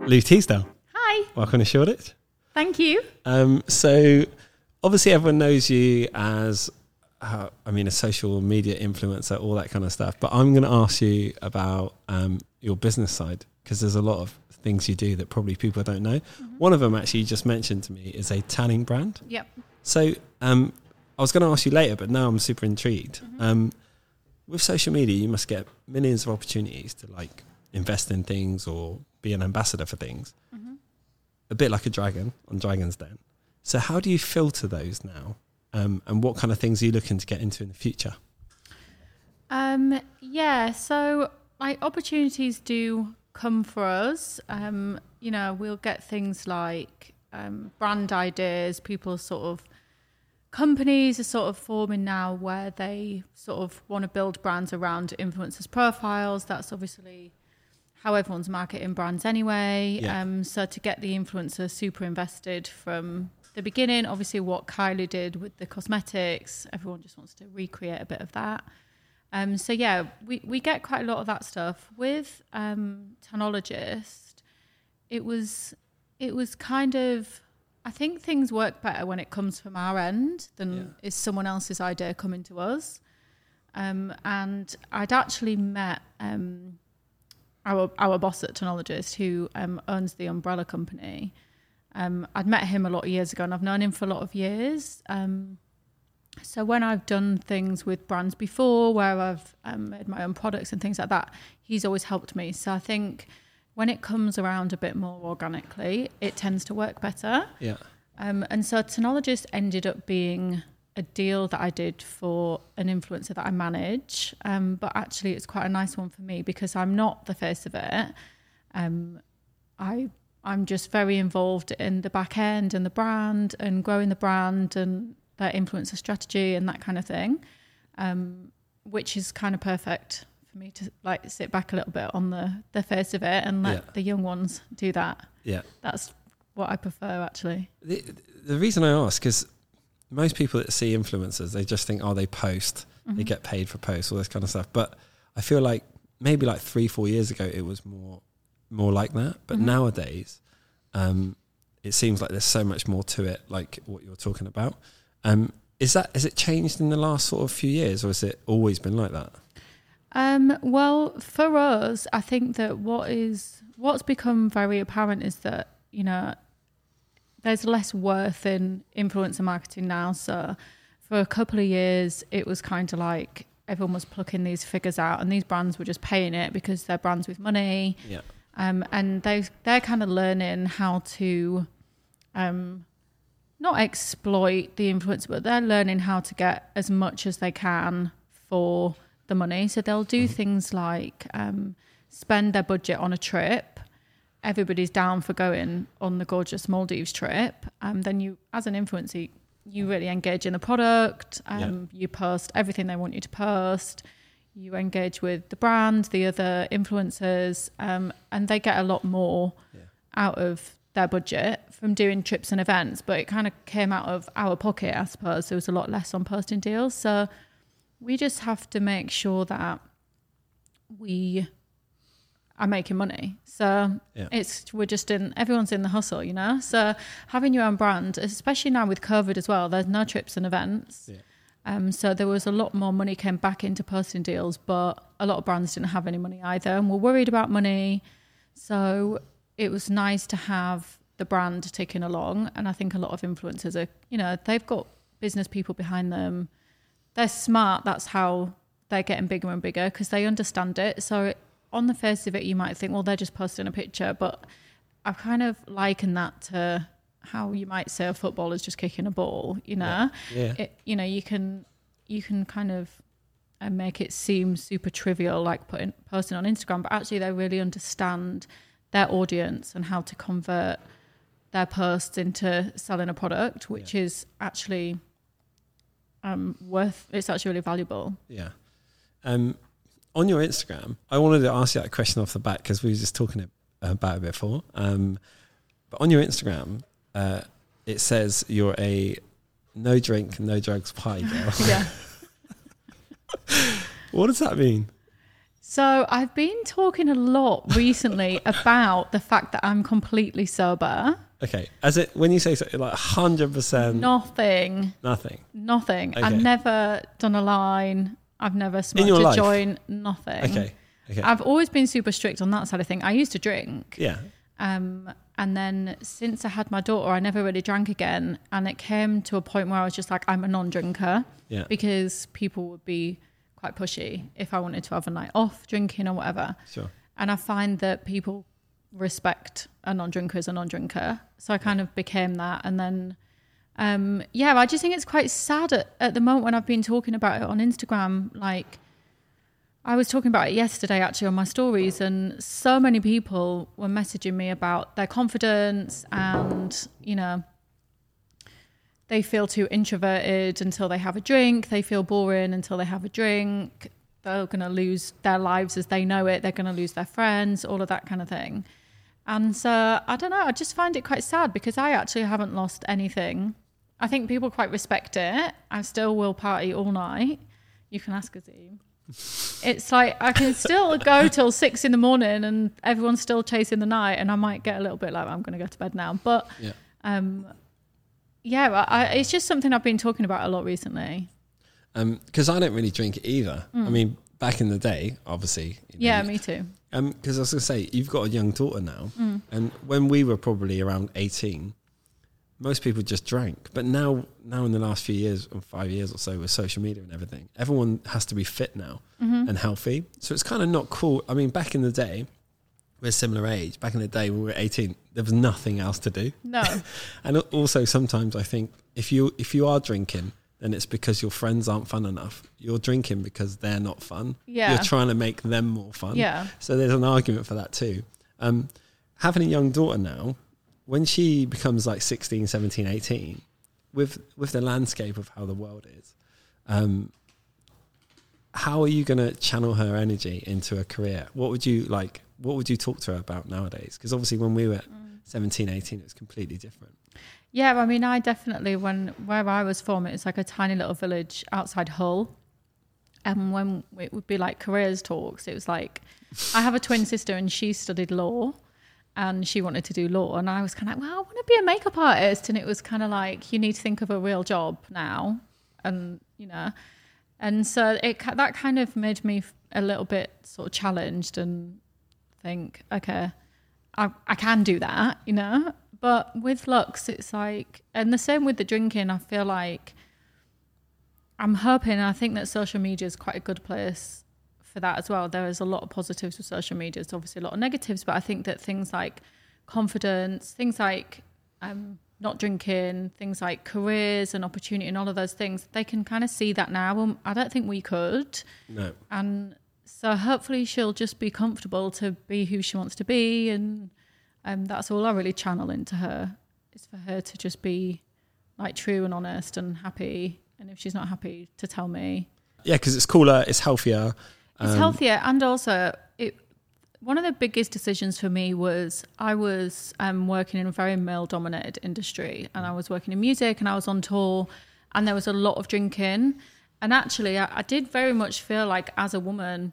Lou Teasdale. Hi. Welcome to Shoreditch. Thank you. Um, so, obviously, everyone knows you as, uh, I mean, a social media influencer, all that kind of stuff. But I'm going to ask you about um, your business side because there's a lot of things you do that probably people don't know. Mm-hmm. One of them, actually, you just mentioned to me is a tanning brand. Yep. So, um, I was going to ask you later, but now I'm super intrigued. Mm-hmm. Um, with social media, you must get millions of opportunities to like invest in things or be an ambassador for things. Mm-hmm. A bit like a dragon on Dragon's Den. So, how do you filter those now? Um, and what kind of things are you looking to get into in the future? Um, yeah, so like opportunities do come for us. Um, you know, we'll get things like um, brand ideas, people sort of companies are sort of forming now where they sort of want to build brands around influencers' profiles. That's obviously how everyone's marketing brands anyway. Yeah. Um, so to get the influencer super invested from the beginning, obviously what Kylie did with the cosmetics, everyone just wants to recreate a bit of that. Um, so yeah, we, we get quite a lot of that stuff with um, Tanologist. It was it was kind of I think things work better when it comes from our end than yeah. is someone else's idea coming to us. Um, and I'd actually met um, our our boss at Tanologist, who um, owns the umbrella company. Um, I'd met him a lot of years ago, and I've known him for a lot of years. Um, so when I've done things with brands before, where I've um, made my own products and things like that, he's always helped me. So I think when it comes around a bit more organically, it tends to work better. Yeah. Um, and so Tanologist ended up being a deal that I did for an influencer that I manage. Um, but actually, it's quite a nice one for me because I'm not the face of it. Um, I I'm just very involved in the back end and the brand and growing the brand and their influencer strategy and that kind of thing, um, which is kind of perfect for me to like sit back a little bit on the the face of it and let yeah. the young ones do that. Yeah, that's what I prefer actually. The, the reason I ask is most people that see influencers, they just think, oh, they post, mm-hmm. they get paid for posts, all this kind of stuff. But I feel like maybe like three, four years ago, it was more more like that. But mm-hmm. nowadays, um, it seems like there's so much more to it, like what you're talking about. Um, is that has it changed in the last sort of few years, or has it always been like that? Um, well, for us, I think that what is what's become very apparent is that you know there's less worth in influencer marketing now. So for a couple of years, it was kind of like everyone was plucking these figures out, and these brands were just paying it because they're brands with money. Yeah. Um, and they they're kind of learning how to, um, not exploit the influencer, but they're learning how to get as much as they can for the money. So they'll do mm-hmm. things like um, spend their budget on a trip. Everybody's down for going on the gorgeous Maldives trip. Um, then you, as an influencer, you really engage in the product. Um, yeah. You post everything they want you to post. You engage with the brand, the other influencers, um, and they get a lot more yeah. out of their budget from doing trips and events. But it kind of came out of our pocket, I suppose. There was a lot less on posting deals. So we just have to make sure that we are making money. So yeah. it's we're just in everyone's in the hustle, you know. So having your own brand, especially now with COVID as well, there's no trips and events. Yeah. Um, so there was a lot more money came back into posting deals, but a lot of brands didn't have any money either, and were worried about money. So it was nice to have the brand ticking along, and I think a lot of influencers are, you know, they've got business people behind them they're smart. That's how they're getting bigger and bigger because they understand it. So on the face of it, you might think, well, they're just posting a picture, but I've kind of likened that to how you might say a football is just kicking a ball. You know, yeah. yeah. It, you know, you can you can kind of uh, make it seem super trivial, like putting posting on Instagram, but actually they really understand their audience and how to convert their posts into selling a product, which yeah. is actually um, worth. It's actually really valuable. Yeah. Um, on your Instagram, I wanted to ask you that question off the bat because we were just talking about it before. Um, but on your Instagram, uh, it says you're a no drink, no drugs pie girl. yeah. what does that mean? So I've been talking a lot recently about the fact that I'm completely sober. Okay, as it when you say so, like hundred percent Nothing, nothing. nothing. Okay. I've never done a line. I've never smoked a life? joint. Nothing. Okay, okay, I've always been super strict on that side of thing. I used to drink. yeah, Um, and then since I had my daughter, I never really drank again. And it came to a point where I was just like, I'm a non drinker yeah, because people would be quite pushy if I wanted to have a night off drinking or whatever. sure. And I find that people respect a non drinker as a non drinker. So I kind of became that. And then, um, yeah, I just think it's quite sad at, at the moment when I've been talking about it on Instagram. Like, I was talking about it yesterday actually on my stories, and so many people were messaging me about their confidence and, you know, they feel too introverted until they have a drink, they feel boring until they have a drink, they're going to lose their lives as they know it, they're going to lose their friends, all of that kind of thing. And so I don't know, I just find it quite sad because I actually haven't lost anything. I think people quite respect it. I still will party all night. You can ask Azim. It's like I can still go till six in the morning and everyone's still chasing the night, and I might get a little bit like I'm going to go to bed now. But Yeah. um, yeah, I, it's just something I've been talking about a lot recently. because I don't really drink either. I mean, back in the day, obviously. you know, Mm. Yeah, me too. Um, because I was gonna say you've got a young daughter now, Mm. and when we were probably around eighteen, most people just drank. But now, now in the last few years, or five years or so, with social media and everything, everyone has to be fit now Mm-hmm. and healthy. So it's kind of not cool. I mean, back in the day, we're a similar age. Back in the day when we were eighteen, there was nothing else to do. No, And also sometimes I think if you if you are drinking, then it's because your friends aren't fun enough. You're drinking because they're not fun. Yeah. You're trying to make them more fun. yeah, So there's an argument for that too. Um, having a young daughter now, when she becomes like 16, 17, 18, with with the landscape of how the world is, um, how are you going to channel her energy into a career? What would you like? What would you talk to her about nowadays? Because obviously, when we were 17, 18, it was completely different. yeah. I mean, I definitely when where I was from, it was like a tiny little village outside Hull, and when it would be like careers talks, it was like I have a twin sister and she studied law. And she wanted to do law, and I was kind of like, "Well, I want to be a makeup artist." And it was kind of like, "You need to think of a real job now," and you know, and so it that kind of made me a little bit sort of challenged and think, okay, I, I can do that, you know. But with Lux, it's like, and the same with the drinking. I feel like I'm hoping. I think that social media is quite a good place for that as well. There is a lot of positives with social media. It's obviously a lot of negatives, but I think that things like confidence, things like um, not drinking, things like careers and opportunity, and all of those things, they can kind of see that now. Um, I don't think we could. No. And so hopefully she'll just be comfortable to be who she wants to be. And um, that's all I really channel into her is for her to just be like true and honest and happy. And if she's not happy, to tell me. Yeah, because it's cooler, it's healthier. It's Um, healthier. And also, it, one of the biggest decisions for me was I was um, working in a very male dominated industry and I was working in music and I was on tour and there was a lot of drinking. And actually, I, I did very much feel like as a woman,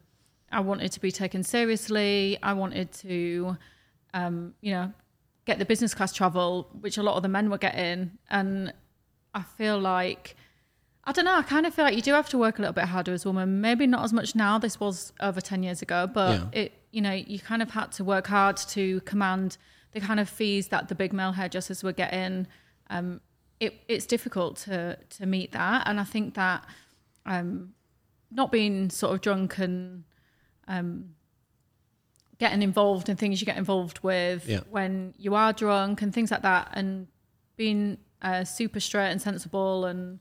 I wanted to be taken seriously. I wanted to, um, you know, get the business class travel, which a lot of the men were getting. And I feel like, I don't know, I kind of feel like you do have to work a little bit harder as a woman. Maybe not as much now. This was over 10 years ago, but Yeah. it, you know, you kind of had to work hard to command the kind of fees that the big male hairdressers were getting. Um, it, it's difficult to, to meet that. And I think that um, not being sort of drunk and um, getting involved in things you get involved with Yeah. when you are drunk and things like that, and being uh, super straight and sensible and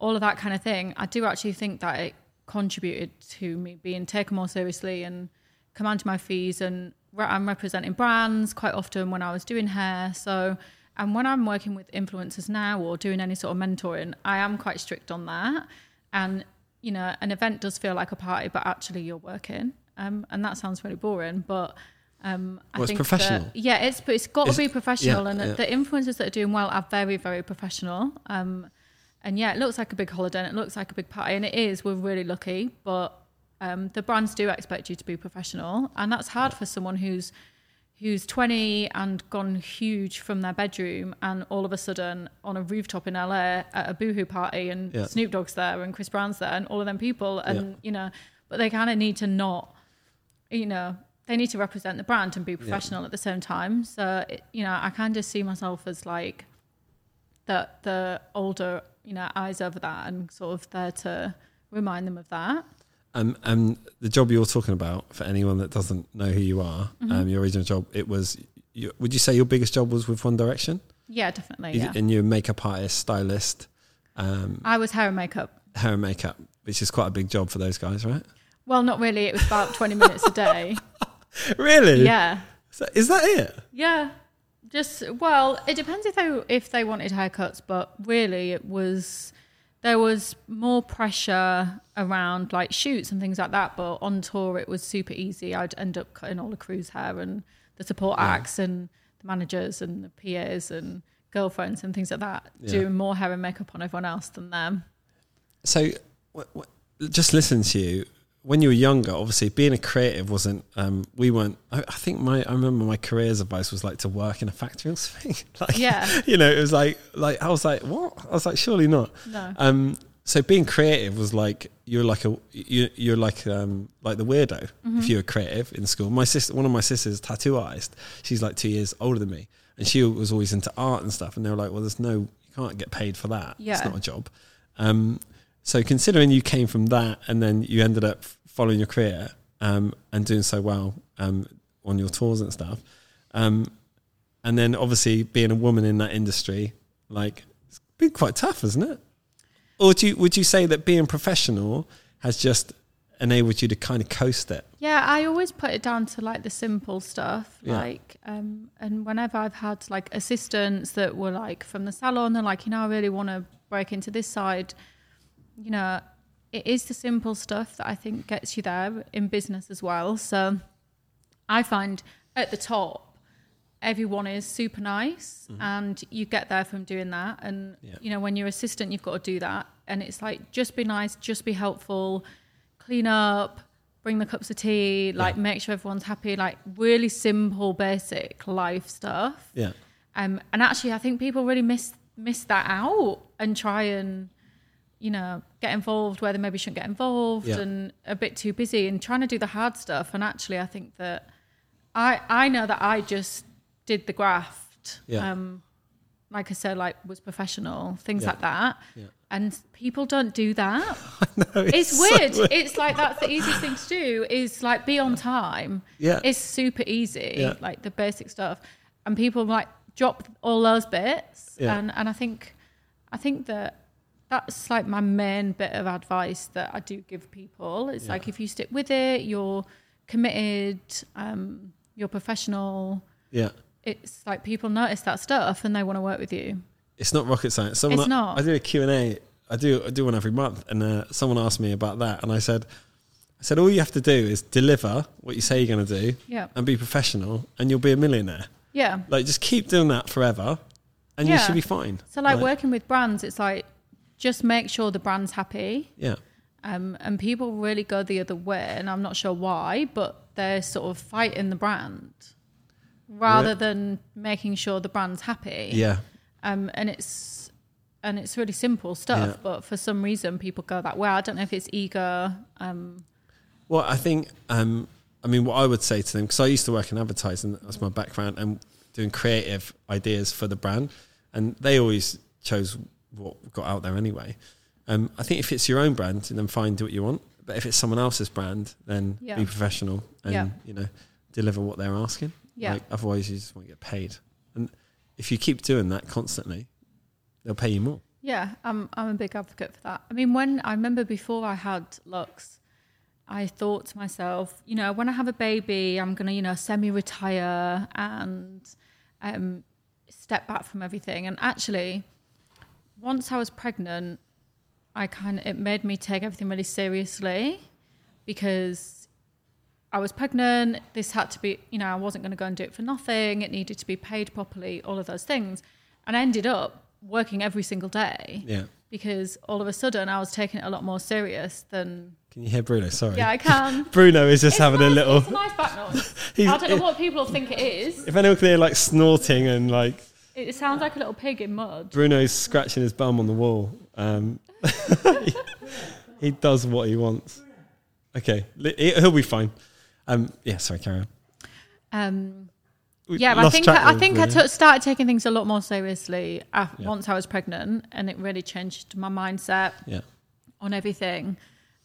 all of that kind of thing, I do actually think that it contributed to me being taken more seriously and commanding my fees. And re- I'm representing brands quite often when I was doing hair. So, and when I'm working with influencers now or doing any sort of mentoring, I am quite strict on that. And, you know, an event does feel like a party, but actually you're working. Um, and that sounds really boring, but um, I Well, it's think professional. That, yeah, it's it's got to be professional, yeah, and yeah. the influencers that are doing well are very very professional. Um, and yeah, it looks like a big holiday, and it looks like a big party, and it is. We're really lucky, but um, the brands do expect you to be professional, and that's hard for someone who's who's 20 and gone huge from their bedroom and all of a sudden on a rooftop in LA at a boohoo party and Yeah. Snoop Dogg's there and Chris Brown's there and all of them people and Yeah. you know but they kind of need to not you know they need to represent the brand and be professional at the same time so it, you know I kind of see myself as like the the older you know eyes over that and sort of there to remind them of that Um, and the job you're talking about, for anyone that doesn't know who you are, Mm-hmm. um, your original job, it was. You, would you say your biggest job was with One Direction? yeah definitely You- yeah And you're a makeup artist, stylist, um, I was hair and makeup hair and makeup, which is quite a big job for those guys, right? well not really it was about 20 minutes a day Really? yeah Is that, is that it? Yeah, just well, it depends if they if they wanted haircuts, but really it was there was more pressure around like shoots and things like that. But on tour, it was super easy. I'd end up cutting all the crew's hair and the support Yeah. acts and the managers and the PAs and girlfriends and things like that, Yeah. doing more hair and makeup on everyone else than them. So, just listen to you. When you were younger, obviously being a creative wasn't. Um, we weren't. I, I think my. I remember my career's advice was like to work in a factory or something. like, Yeah. You know, it was like like I was like, what? I was like, surely not. No. Um, so being creative was like you're like a you, you're like um like the weirdo Mm-hmm. if you were creative in school. My sister, one of my sisters, tattoo artist. She's like two years older than me, and she was always into art and stuff. And they were like, well, there's no, you can't get paid for that. Yeah. It's not a job. Um, so considering you came from that and then you ended up following your career um, and doing so well um, on your tours and stuff, um, and then obviously being a woman in that industry, like it's been quite tough, isn't it? Or would you would you say that being professional has just enabled you to kind of coast it? Yeah, I always put it down to like the simple stuff. Yeah. Like, um, and whenever I've had like assistants that were like from the salon, they're like, you know, I really want to break into this side. You know, it is the simple stuff that I think gets you there in business as well. So I find at the top, everyone is super nice and you get there from doing that. And, Yeah. you know, when you're assistant, you've got to do that. And it's like, just be nice, just be helpful, clean up, bring the cups of tea, like make sure everyone's happy, like really simple, basic life stuff. Yeah, Um, and actually, I think people really miss miss that out and try and you know get involved where they maybe shouldn't get involved Yeah. and a bit too busy and trying to do the hard stuff. And actually, I think that I I know that I just did the graft. Yeah. Um, like I said, like was professional, things Yeah. like that. Yeah. And people don't do that. I know. It's so weird. It's like that's the easiest thing to do is like be on time. Yeah. It's super easy, Yeah. like the basic stuff. And people like drop all those bits. Yeah. And and I think I think that that's like my main bit of advice that I do give people. It's Yeah. like if you stick with it, you're committed, um, you're professional. yeah. It's like people notice that stuff and they want to work with you. It's not rocket science. Someone It's not. I do a Q and A. I do I do one every month, and uh, someone asked me about that, and I said, I said all you have to do is deliver what you say you're going to do, Yeah. and be professional, and you'll be a millionaire. Yeah. Like just keep doing that forever, and you should be fine. So like working with brands, it's like just make sure the brand's happy. Yeah, Um, and people really go the other way, and I'm not sure why, but they're sort of fighting the brand rather Re- than making sure the brand's happy. yeah, Um, and it's and it's really simple stuff, Yeah. but for some reason people go that way. I don't know if it's ego. Um, Well, I think, um, I mean, what I would say to them, because I used to work in advertising, that's my background, and doing creative ideas for the brand, and they always chose what got out there anyway. Um, I think if it's your own brand, then fine, do what you want. But if it's someone else's brand, then Yeah. be professional and Yeah. you know deliver what they're asking. Yeah. Like, otherwise, you just won't get paid. And if you keep doing that constantly, they'll pay you more. Yeah, I'm I'm a big advocate for that. I mean, when I remember before I had Lux, I thought to myself, you know, when I have a baby, I'm gonna, you know, semi-retire and um, step back from everything. And actually, once I was pregnant, I kind of it made me take everything really seriously because I was pregnant. This had to be, you know, I wasn't going to go and do it for nothing. It needed to be paid properly, all of those things. And I ended up working every single day Yeah. because all of a sudden I was taking it a lot more serious than Can you hear Bruno? Sorry. Yeah, I can. Bruno is just It's having a little. It's a nice back noise. I don't know what people think it is. if anyone can hear like snorting and like It sounds like a little pig in mud. Bruno's scratching his bum on the wall. Um, he does what he wants. Okay, he- he'll be fine. Um, yeah, sorry, carry on. Um, yeah, I think I, I of think I Bruno. took, started taking things a lot more seriously af- Yeah. once I was pregnant, and it really changed my mindset Yeah, on everything.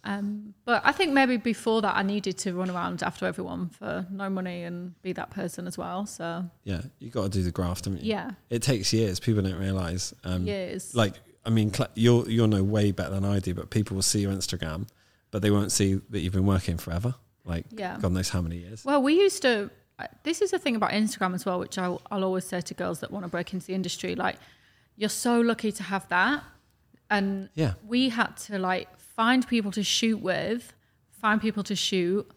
Um, but I think maybe before that, I needed to run around after everyone for no money and be that person as well. So yeah, you got to do the graft. haven't you? yeah, it takes years. People don't realize. Um, years. like I mean, you'll you'll know way better than I do, but people will see your Instagram, but they won't see that you've been working forever. Like Yeah. God knows how many years. Well, we used to. uh, This is the thing about Instagram as well, which I'll, I'll always say to girls that want to break into the industry. Like, you're so lucky to have that, and Yeah. we had to like find people to shoot with, find people to shoot,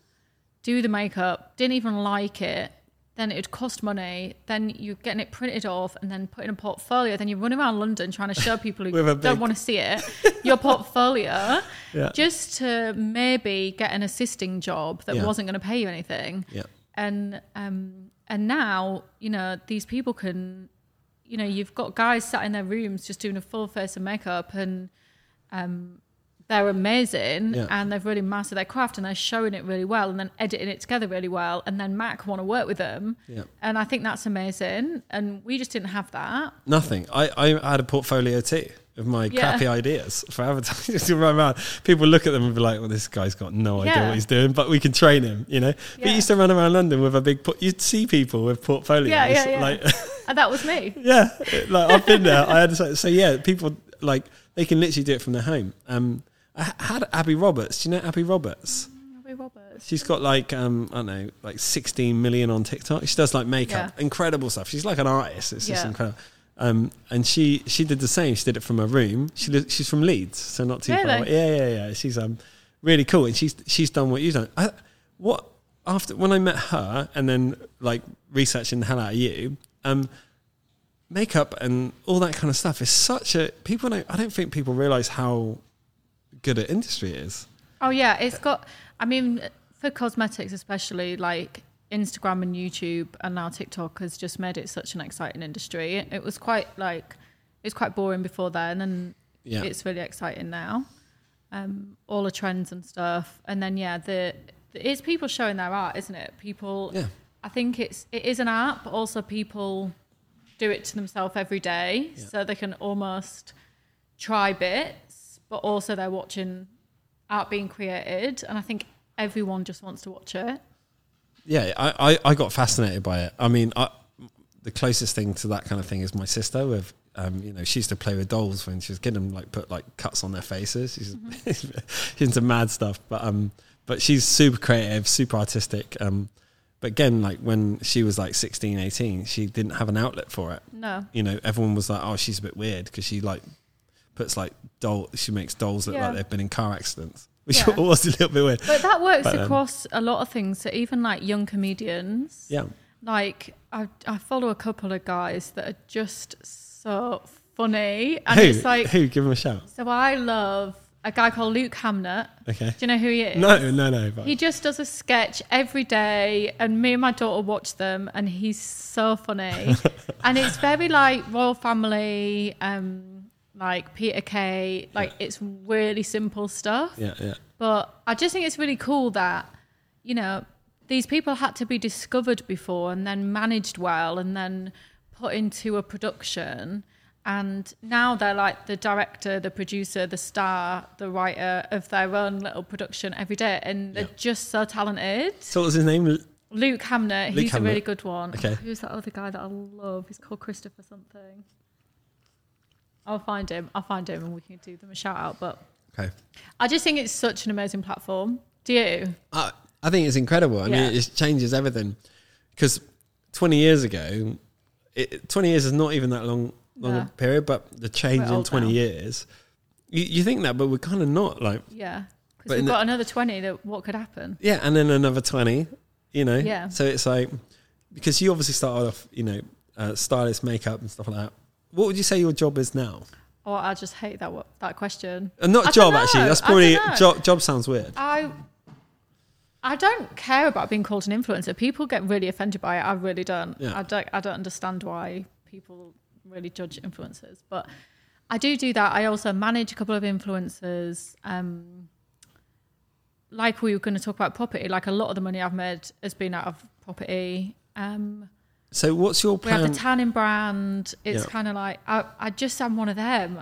do the makeup. Didn't even like it. Then it'd cost money. Then you're getting it printed off and then put in a portfolio. Then you run around London trying to show people who don't big- want to see it your portfolio Yeah. just to maybe get an assisting job that Yeah. wasn't going to pay you anything Yeah. and um and now you know these people can you know you've got guys sat in their rooms just doing a full face of makeup and um they're amazing Yeah. and they've really mastered their craft and they're showing it really well and then editing it together really well and then Mac want to work with them Yeah. and I think that's amazing and we just didn't have that Nothing. I, I had a portfolio too of my Yeah. crappy ideas for advertising. To run around. People look at them and be like, "Well, this guy's got no idea what he's doing," but we can train him. You know. But you used to run around London with a big. por- You'd see people with portfolios. Yeah, yeah, yeah. Like, and that was me yeah, like I've been there. I had so, so yeah. People like they can literally do it from their home. Um, I had Abby Roberts. Do you know Abby Roberts? Abby Roberts She's got like um, I don't know, like 16 million on TikTok. She does like makeup, Yeah. incredible stuff. She's like an artist. It's just incredible. Um, and she she did the same. She did it from her room. She she's from Leeds, so not too far. Away. Yeah, yeah, yeah. She's um really cool, and she's she's done what you've done. I, what after when I met her, and then like researching the hell out of you, um, makeup and all that kind of stuff is such a people don't. I don't think people realize how good an industry it is. Oh yeah, it's got. I mean, for cosmetics especially, like Instagram and YouTube and now TikTok has just made it such an exciting industry. It was quite like it was quite boring before then, and Yeah. it's really exciting now. Um, all the trends and stuff, and then yeah, the, the it's people showing their art, isn't it? People. Yeah. I think it's it is an art, but also people do it to themselves every day, Yeah. so they can almost try bits, but also they're watching art being created, and I think everyone just wants to watch it. yeah, I, I, I got fascinated by it. I mean, I, the closest thing to that kind of thing is my sister. With um, you know, she used to play with dolls when she was getting them like put like cuts on their faces. She's, she's into mad stuff, but um, but she's super creative, super artistic. Um, but again, like when she was like 16, 18, she didn't have an outlet for it. No, You know, everyone was like, "Oh, she's a bit weird" because she like puts like doll. She makes dolls look Yeah. like they've been in car accidents, which Yeah. was a little bit weird. but that works But, um, across a lot of things. So even like young comedians, Yeah, like I, I follow a couple of guys that are just so funny, and who it's like who give them a shout? so. I love a guy called Luke Hamnet. Okay. Do you know who he is? No, no, no. But He just does a sketch every day, and me and my daughter watch them, and he's so funny. and it's very like royal family, um, like Peter Kay, like it's really simple stuff. yeah, yeah, But I just think it's really cool that, you know, these people had to be discovered before and then managed well and then put into a production. And now they're like the director, the producer, the star, the writer of their own little production every day. And they're Yeah. just so talented. So what was his name? Luke Hamner, Luke he's a really good one. Okay. Who's that other guy that I love? He's called Christopher something. I'll find him. I'll find him and we can do them a shout out. But Okay. I just think it's such an amazing platform. Do you? I, I think it's incredible. I Yeah. mean, it changes everything. Because 20 years ago, it, 20 years is not even that long long a period, but the change in 20 now. years, you, you think that, but we're kind of not. Like, Yeah. Because we've the- got another 20 that what could happen? yeah, and then another 20, you know? Yeah. So it's like, because you obviously started off, you know, uh, stylist, makeup, and stuff like that. What would you say your job is now? or I just hate that that question. And not I job actually. That's probably job. Job sounds weird. I I don't care about being called an influencer. People get really offended by it. I really don't. Yeah. I don't. I don't understand why people really judge influencers. But I do do that. I also manage a couple of influencers. Um, like we were going to talk about property. Like a lot of the money I've made has been out of property. Um, So what's your plan? we have the tanning brand. It's Yeah. kind of like I, I just am one of them.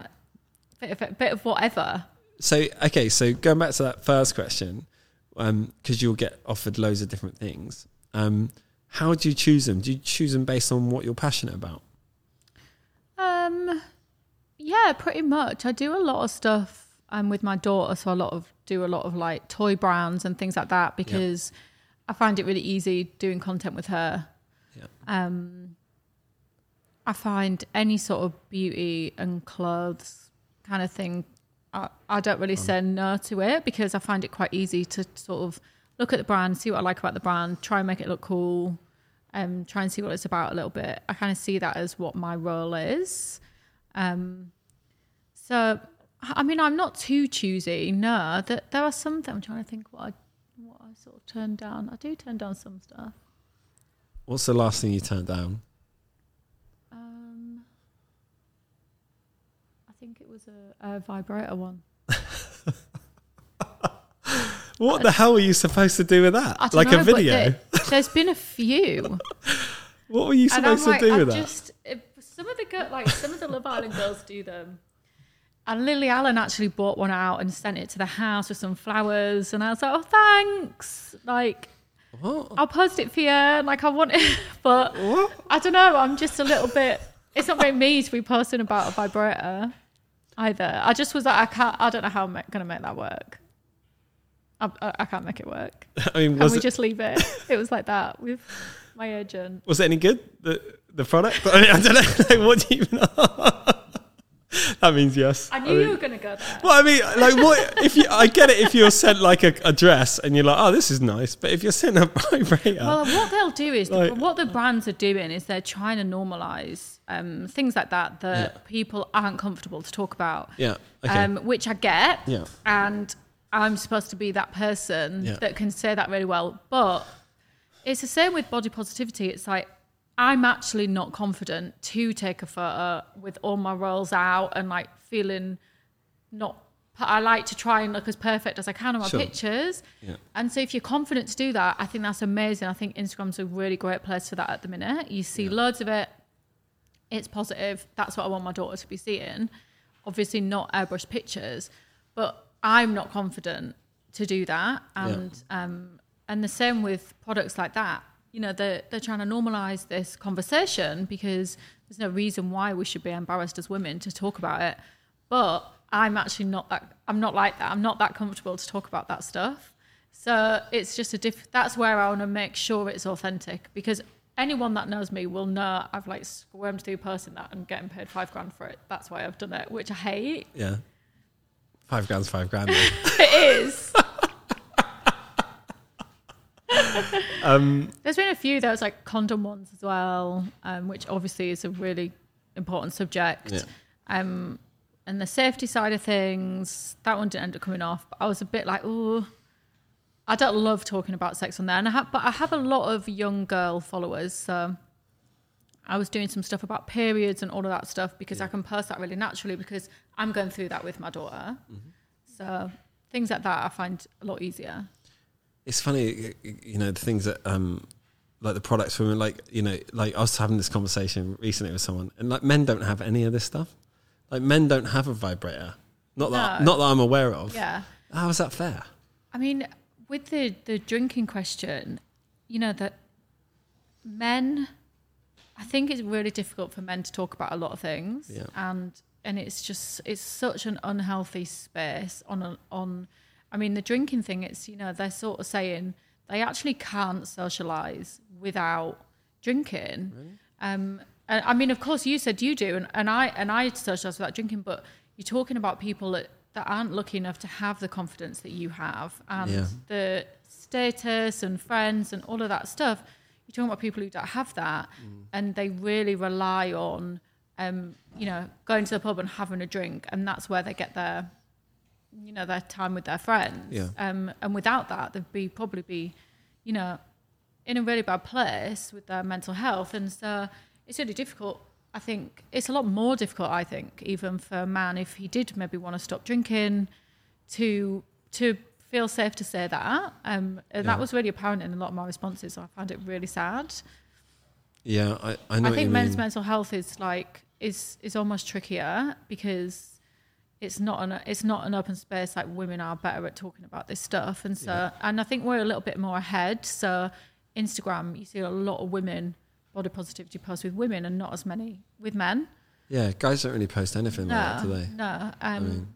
Bit of bit of whatever. So okay, so going back to that first question, because you'll get offered loads of different things. Um, how do you choose them? Do you choose them based on what you're passionate about? Um, yeah, pretty much. I do a lot of stuff um, with my daughter, so a lot of do a lot of like toy brands and things like that because I find it really easy doing content with her. Yeah. Um, I find any sort of beauty and clothes kind of thing. I, I don't really say no to it because I find it quite easy to sort of look at the brand, see what I like about the brand, try and make it look cool, um, try and see what it's about a little bit. I kind of see that as what my role is. Um, so, I mean, I'm not too choosy. No, that there are some. I'm trying to think what I what I sort of turn down. I do turn down some stuff. What's the last thing you turned down? Um, I think it was a, a vibrator one. What the hell were you supposed to do with that? I Like know, a video? there- there's been a few. what were you I'm supposed to like, do I with that? just it, some of the girl, like some of the Love Island girls do them. And Lily Allen actually bought one out and sent it to the house with some flowers, and I was like, "Oh, thanks!" Like, What? I'll post it for you. Like, I want it, but What? I don't know. I'm just a little bit. It's not very me to be posting about a vibrator either. I just was like, I can't. I don't know how I'm going to make that work. I, I, I can't make it work. I mean, Can we it, just leave it? It was like that with my agent. was it any good? The the product? I, mean, I don't know. Like, what do you even? that means yes. I knew mean- you were going to go there. Well, I mean, like, what if you? I get it if you're sent like a, a dress and you're like, oh, this is nice. But if you're sent a vibrator, Well, what they'll do is Like- what the brands are doing is they're trying to normalize um, things like that that Yeah. people aren't comfortable to talk about. yeah, okay, um, which I get. Yeah. And I'm supposed to be that person Yeah. that can say that really well. But it's the same with body positivity. It's like, I'm actually not confident to take a photo with all my rolls out and like feeling not. I like to try and look as perfect as I can on my Sure. pictures. Yeah. And so if you're confident to do that, I think that's amazing. I think Instagram's a really great place for that at the minute. You see loads of it. It's positive. That's what I want my daughter to be seeing. Obviously, not airbrush pictures, but I'm not confident to do that. And um, and the same with products like that. You know, they're they're trying to normalize this conversation because there's no reason why we should be embarrassed as women to talk about it. But I'm actually not that. I'm not like that. I'm not that comfortable to talk about that stuff. So it's just a diff. That's where I want to make sure it's authentic because anyone that knows me will know I've like squirmed through posting that and getting paid five grand for it. That's why I've done it, which I hate. yeah, five grand's five grand. It is. um, There's been a few. There was like condom ones as well, um, which obviously is a really important subject. Yeah. Um, and the safety side of things, that one didn't end up coming off. But I was a bit like, oh, I don't love talking about sex on there. And I have, but I have a lot of young girl followers. So I was doing some stuff about periods and all of that stuff because I can post that really naturally because I'm going through that with my daughter. So things like that I find a lot easier. It's funny, you know, the things that um, like the products for women like, you know, like I was having this conversation recently with someone, and like men don't have any of this stuff. Like men don't have a vibrator. Not that No. not that I'm aware of. Yeah. How is that fair? I mean, with the the drinking question, you know that men, I think it's really difficult for men to talk about a lot of things, Yeah. and and it's just it's such an unhealthy space on a, on. I mean, the drinking thing. It's you know they're sort of saying they actually can't socialize without drinking. Um, and, I mean, of course, you said you do, and, and I and I socialize without drinking, but you're talking about people that, that aren't lucky enough to have the confidence that you have, and Yeah. the status and friends and all of that stuff. You're talking about people who don't have that, and they really rely on um, you know, going to the pub and having a drink, and that's where they get their, you know, their time with their friends. Yeah. Um, and without that, they'd be probably be, you know, in a really bad place with their mental health, and so it's really difficult. I think it's a lot more difficult. I think even for a man, if he did maybe want to stop drinking, to to feel safe to say that. Um, and Yeah. that was really apparent in a lot of my responses. So I found it really sad. Yeah, I, I know I think men's mental health is like is is almost trickier because it's not an it's not an open space like women are better at talking about this stuff. And so Yeah. and I think we're a little bit more ahead. So Instagram you see a lot of women body positivity posts with women and not as many with men. Yeah, guys don't really post anything like that, do they? no um, mean-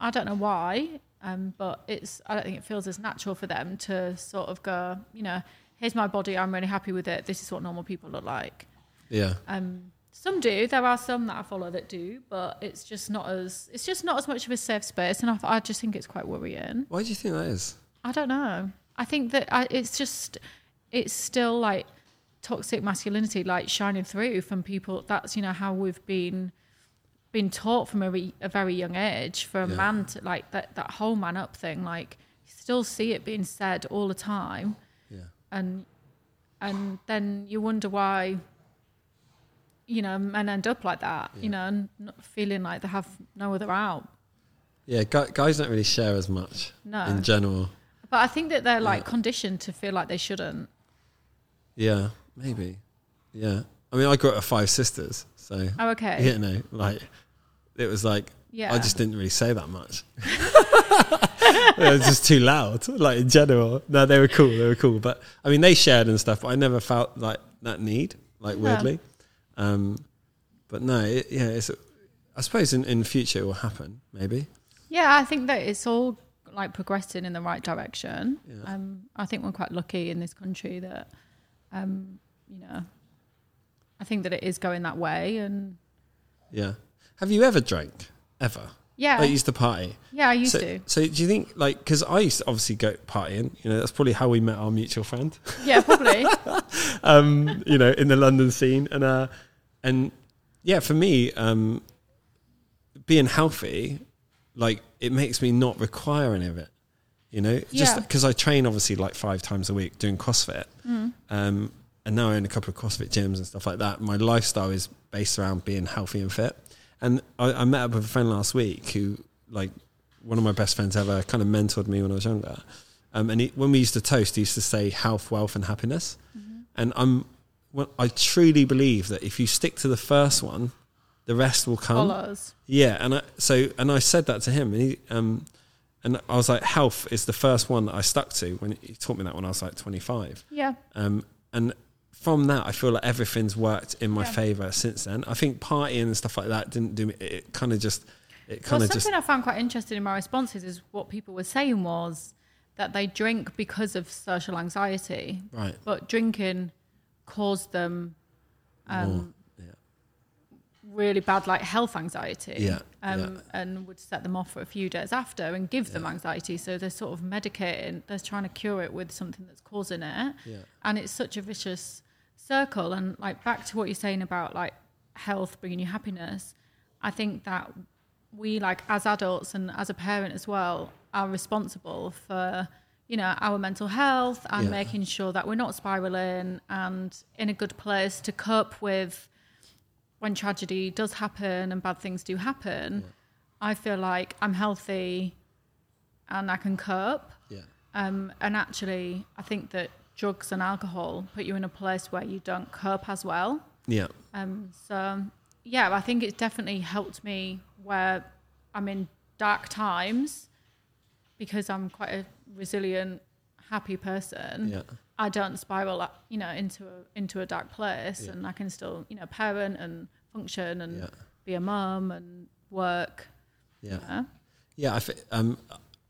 I don't know why um, but it's I don't think it feels as natural for them to sort of go you know here's my body I'm really happy with it. This is what normal people look like. Yeah, um, some do. There are some that I follow that do, but it's just not as it's just not as much of a safe space, and I, I just think it's quite worrying. why do you think that is? I don't know. I think that I, it's just it's still like toxic masculinity, like shining through from people. That's you know how we've been been taught from a, re, a very young age for a Yeah. man to like that that whole man up thing. Like you still see it being said all the time Yeah, and and then you wonder why you know men end up like that Yeah. you know and not feeling like they have no other out yeah. Guys don't really share as much no in general. but i think that they're like Yeah. conditioned to feel like they shouldn't Yeah, maybe. Yeah, I mean, I grew up with five sisters, so oh okay you know, like it was like yeah I just didn't really say that much. it was just too loud, like in general. No, they were cool. They were cool, but I mean, they shared and stuff. But I never felt like that need, like Yeah. Um, but no, it, yeah, it's. I suppose in in future it will happen. Maybe. yeah i think that it's all like progressing in the right direction Yeah. um i think we're quite lucky in this country that um you know i think that it is going that way and Yeah. Have you ever drank ever? yeah Like, used to party. yeah i used so, to so do you think like because I used to obviously go partying? You know, that's probably how we met our mutual friend. yeah probably um, you know, in the London scene, and uh, and yeah, for me, um, being healthy, like it makes me not require any of it. You know, just Yeah. because I train obviously like five times a week doing CrossFit, Mm. um, and now I own a couple of CrossFit gyms and stuff like that. My lifestyle is based around being healthy and fit. And I, I met up with a friend last week who, like, one of my best friends ever, kind of mentored me when I was younger. Um, and he, when we used to toast, he used to say health, wealth, and happiness. Mm-hmm. And I'm, well, I truly believe that if you stick to the first one, the rest will come. follows Yeah, and I, so and I said that to him, and he, um, and I was like, health is the first one that I stuck to when he taught me that when I was like 25. yeah Um, and from that, I feel like everything's worked in my Yeah. favour since then. I think partying and stuff like that didn't do me. It kind of just, it kind of something just, I found quite interesting in my responses is what people were saying was that they drink because of social anxiety, right. but drinking caused them um, yeah. really bad like health anxiety. Yeah, Um, yeah. And would set them off for a few days after and give them anxiety. So they're sort of medicating, they're trying to cure it with something that's causing it. And it's such a vicious circle. And like back to what you're saying about like health bringing you happiness, I think that we like as adults and as a parent as well are responsible for you know our mental health and Yeah. making sure that we're not spiraling and in a good place to cope with when tragedy does happen and bad things do happen i feel like i'm healthy and i can cope Yeah. um, and actually i think that drugs and alcohol put you in a place where you don't cope as well Yeah. um, so yeah, I think it's definitely helped me where I'm in dark times because I'm quite a resilient, happy person. Yeah. I don't spiral, you know, into a, into a dark place, Yeah. and I can still, you know, parent and function and Yeah. be a mum and work. Yeah. know. Yeah, I thi- um,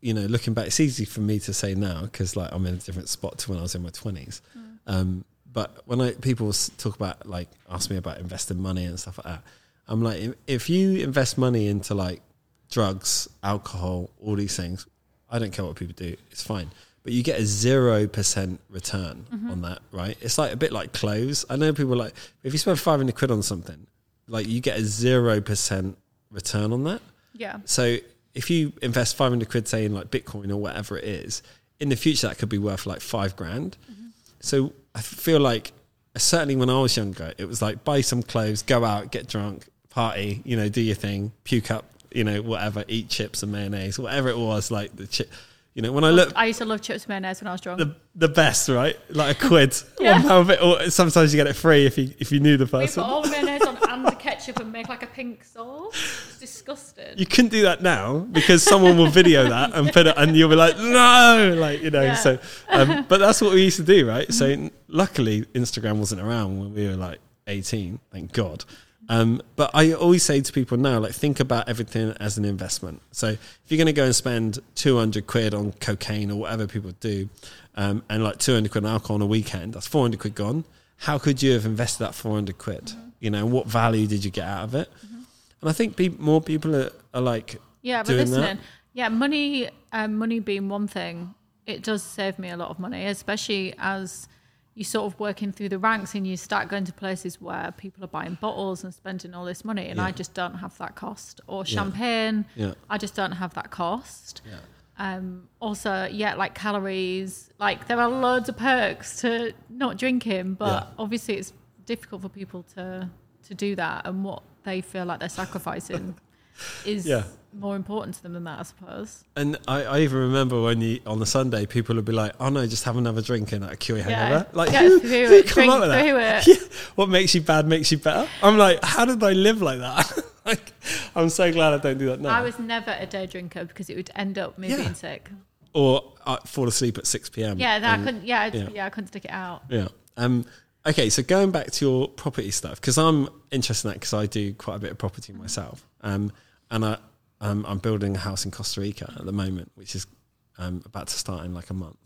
you know, looking back, it's easy for me to say now because like I'm in a different spot to when I was in my twenties. Um, but when I people talk about like ask me about investing money and stuff like that, I'm like, if- if you invest money into like drugs, alcohol, all these things, I don't care what people do, it's fine. But you get a zero percent return mm-hmm. on that, right? It's like a bit like clothes. I know people like if you spend five hundred quid on something, like you get a zero percent return on that. Yeah. So if you invest 500 quid, say in like Bitcoin or whatever it is, in the future that could be worth like five grand. Mm-hmm. So I feel like uh, certainly when I was younger, it was like buy some clothes, go out, get drunk, party, you know, do your thing, puke up, you know, whatever, eat chips and mayonnaise, whatever it was, like the chip. You know, when I look I used to love chips and mayonnaise when I was drunk. the the best, right? Like a quid, Yeah. one pound bit, or sometimes you get it free if you if you knew the person. we put all the mayonnaise on and the ketchup and make like a pink sauce. It's disgusting. You couldn't do that now because someone will video that and put it, and you'll be like, no, like you know. Yeah. So, um, but that's what we used to do, right? So, luckily, Instagram wasn't around when we were like eighteen, thank God. Um, but I always say to people now, like, think about everything as an investment. So, if you're going to go and spend two hundred quid on cocaine or whatever people do, um, and like two hundred quid on alcohol on a weekend, that's four hundred quid gone. How could you have invested that four hundred quid? You know, what value did you get out of it? And I think pe- more people are, are like, Yeah, but doing that. listening, yeah, money, um, money being one thing, it does save me a lot of money, especially as you sort of working through the ranks and you start going to places where people are buying bottles and spending all this money, and Yeah. I just don't have that cost. Or Yeah. champagne, yeah, I just don't have that cost. yeah. Um, also, yeah, like calories, like there are loads of perks to not drinking, but Yeah. obviously it's difficult for people to to do that, and what they feel like they're sacrificing is Yeah. More important to them than that, I suppose. And I, I even remember when you on the Sunday, people would be like, "Oh no, just have another drink and a cure your hangover." Like, get who, who come up with that? Yeah. What makes you bad makes you better. I'm like, how did I live like that? like, I'm so glad I don't do that now. I was never a day drinker because it would end up me Yeah. being sick. or I'd fall asleep at six p.m. Yeah, that I couldn't. Yeah, yeah. yeah. I couldn't stick it out. Yeah. Um, okay, so going back to your property stuff, because I'm interested in that because I do quite a bit of property myself. Um, and I, um, I'm building a house in Costa Rica at the moment, which is um, about to start in like a month.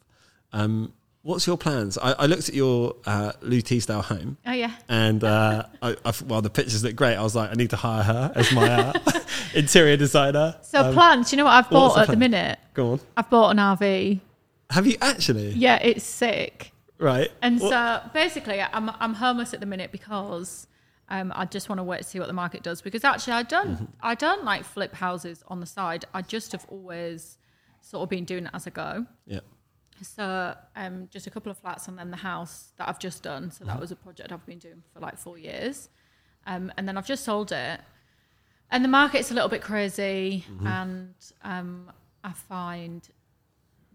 Um, what's your plans? I, I looked at your uh, Lou Teasdale home, Oh yeah, and uh, I, I, well, the pictures look great. I was like, I need to hire her as my uh, interior designer. So Um, plans. You know what I've bought the at the plan? minute? Go on. I've bought an RV. Have you actually? Yeah, it's sick. Right. And What- so basically, I'm I'm homeless at the minute because um, I just want to wait to see what the market does. Because actually, I don't Mm-hmm. I don't like flip houses on the side. I just have always sort of been doing it as I go. yeah. So um, just a couple of flats and then the house that I've just done. So Mm-hmm. that was a project I've been doing for like four years, um, and then I've just sold it. And the market's a little bit crazy, Mm-hmm. and um, I find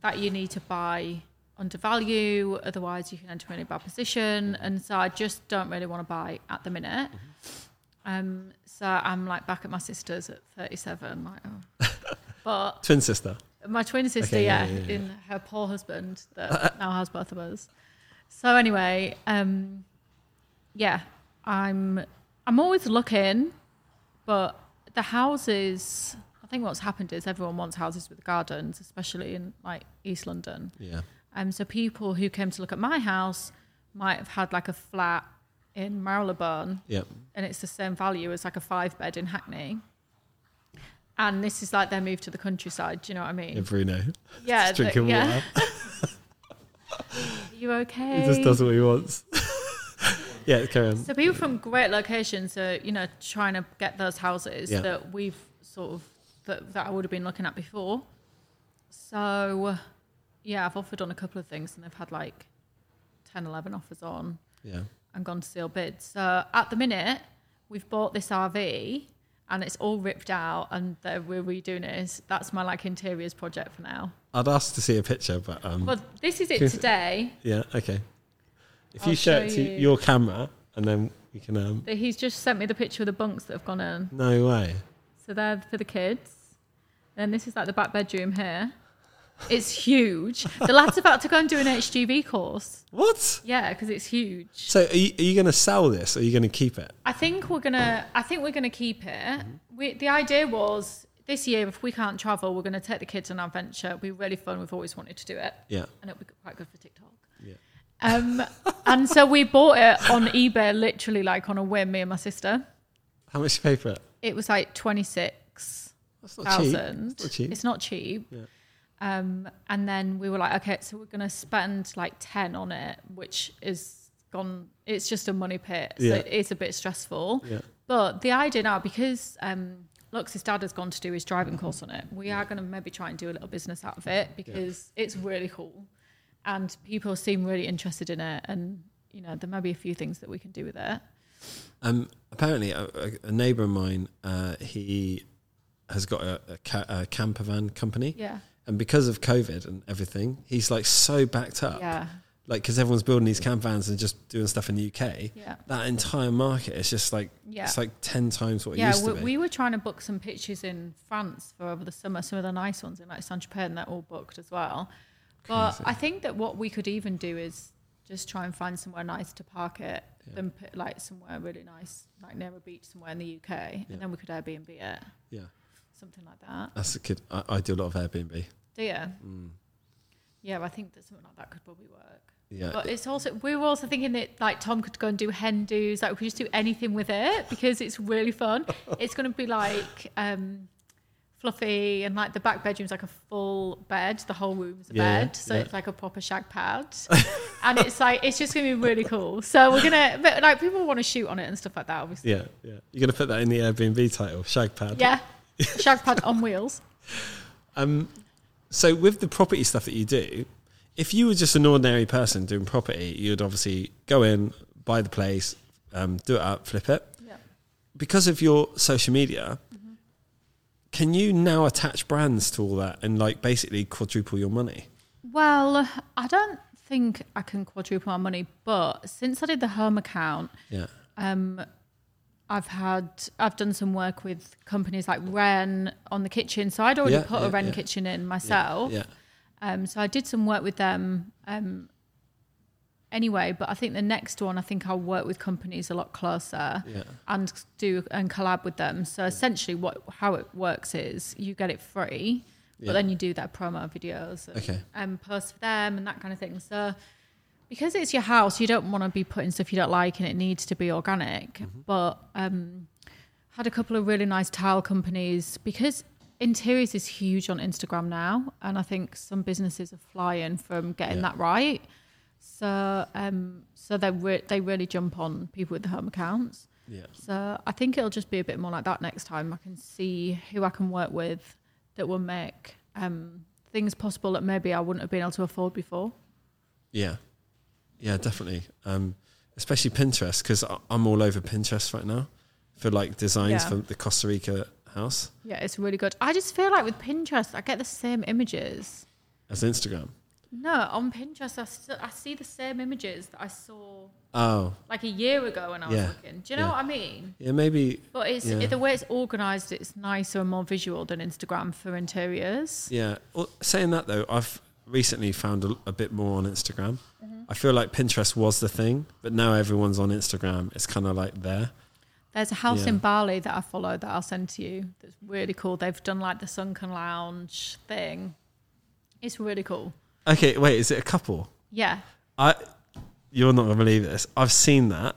that you need to buy under value, otherwise you can enter in a bad position. And so I just don't really want to buy at the minute. Mm-hmm. Um, so I'm like back at my sister's at 37, like, oh. but Twin sister. my twin sister, Okay, yeah, yeah, yeah, yeah. in her poor husband that now has both of us. So anyway, um, yeah, I'm I'm always looking, but the houses. I think what's happened is everyone wants houses with gardens, especially in like East London. Yeah. Um, so people who came to look at my house might have had like a flat in Marylebone, Yeah. and it's the same value as like a five bed in Hackney. And this is like their move to the countryside. Do you know what I mean? Yeah, Bruno. yeah, Just the- drinking yeah. water. Are you okay? He just does what he wants. yeah, carry on. So people from great locations are, you know, trying to get those houses Yeah. that we've sort of that, that I would have been looking at before. So yeah, I've offered on a couple of things and they've had like 10, 11 offers on Yeah. and gone to seal bids. So at the minute, we've bought this RV and it's all ripped out and we're redoing it. That's my like interiors project for now. I'd ask to see a picture, but um, Well, this is it today. yeah, okay. If I'll you show it to you. your camera, and then we can. Um, He's just sent me the picture of the bunks that have gone in. no way. So they're for the kids. And this is like the back bedroom here. It's huge. The lad's about to go and do an HGV course. What? Yeah, because it's huge. So, are you, are you going to sell this, or are you going to keep it? I think we're gonna. I think we're gonna keep it. We, the idea was this year, if we can't travel, we're gonna take the kids on our adventure. It'll be really fun. We've always wanted to do it, Yeah. and it'll be quite good for TikTok. Yeah. Um, and so we bought it on eBay, literally like on a whim. Me and my sister. How much you pay for it? It was like twenty six That's not cheap. thousand. It's not cheap. It's not cheap. Yeah. Um, and then we were like, okay, so we're gonna spend like ten on it, which is gone. It's just a money pit, so Yeah. it's a bit stressful. Yeah. But the idea now, because um, Lux's dad has gone to do his driving course on it, we are going to maybe try and do a little business out of it because it's really cool, and people seem really interested in it, and you know there may be a few things that we can do with it. Um, apparently, a, a, neighbour of mine, uh, he has got a, a, ca- a camper van company, Yeah, and because of COVID and everything, he's like so backed up. yeah, Like because everyone's building these camper vans and just doing stuff in the UK. yeah. That entire market is just like Yeah. it's like ten times what it Yeah, used we, to be. we were trying to book some pictures in France for over the summer, some of the nice ones in like Saint Tropez, and they're all booked as well. But Crazy. I think that what we could even do is just try and find somewhere nice to park it, Yeah. then put like somewhere really nice, like near a beach somewhere in the UK, Yeah. and then we could Airbnb it, yeah, something like that. that's a good. I, I do a lot of Airbnb. Do you? Mm. Yeah, I think that something like that could probably work. Yeah, But it's also we were also thinking that like Tom could go and do hen do's, like we could just do anything with it because it's really fun. it's gonna be like um fluffy and like the back bedroom's like a full bed, the whole room's a Yeah, bed. So yeah. it's like a proper shag pad. and it's like it's just gonna be really cool. So we're gonna but like people want to shoot on it and stuff like that, obviously. yeah, yeah. You're gonna put that in the Airbnb title, Shag Pad. Yeah. Shag pad on wheels. Um, so with the property stuff that you do, if you were just an ordinary person doing property, you'd obviously go in, buy the place, um, do it up, flip it. Yeah. Because of your social media, can you now attach brands to all that and like basically quadruple your money? Well, I don't think I can quadruple my money, but since I did the home account, Yeah. Um, I've had I've done some work with companies like Wren on the kitchen. So I'd already Yeah, put yeah, a Wren yeah. kitchen in myself. Yeah. Um, so I did some work with them. Um, anyway, but I think the next one, I think I'll work with companies a lot closer and do and collab with them. So essentially, what how it works is you get it free, but then you do their promo videos and, Okay. and post for them and that kind of thing. So because it's your house, you don't want to be putting stuff you don't like, and it needs to be organic. Mm-hmm. But um, had a couple of really nice tile companies because interiors is huge on Instagram now, and I think some businesses are flying from getting Yeah. that right. So um, so they re- they really jump on people with the home accounts. Yeah. So I think it'll just be a bit more like that next time. I can see who I can work with that will make um, things possible that maybe I wouldn't have been able to afford before. Yeah. Yeah, definitely. Um, especially Pinterest because I'm all over Pinterest right now for like designs Yeah. for the Costa Rica house Yeah, it's really good. I just feel like with Pinterest, I get the same images. as Instagram. No, on Pinterest, I, I see the same images that I saw Oh, like a year ago when I was Yeah. looking. Do you know Yeah. what I mean? yeah, maybe. But it's Yeah. the way it's organised. It's nicer and more visual than Instagram for interiors. Yeah. Well, saying that though, I've recently found a, a bit more on Instagram. Mm-hmm. I feel like Pinterest was the thing, but now everyone's on Instagram. It's kind of like there. There's a house Yeah. in Bali that I follow that I'll send to you. That's really cool. They've done like the sunken lounge thing. It's really cool. Okay, wait, is it a couple? Yeah, I, you're not gonna believe this. I've seen that,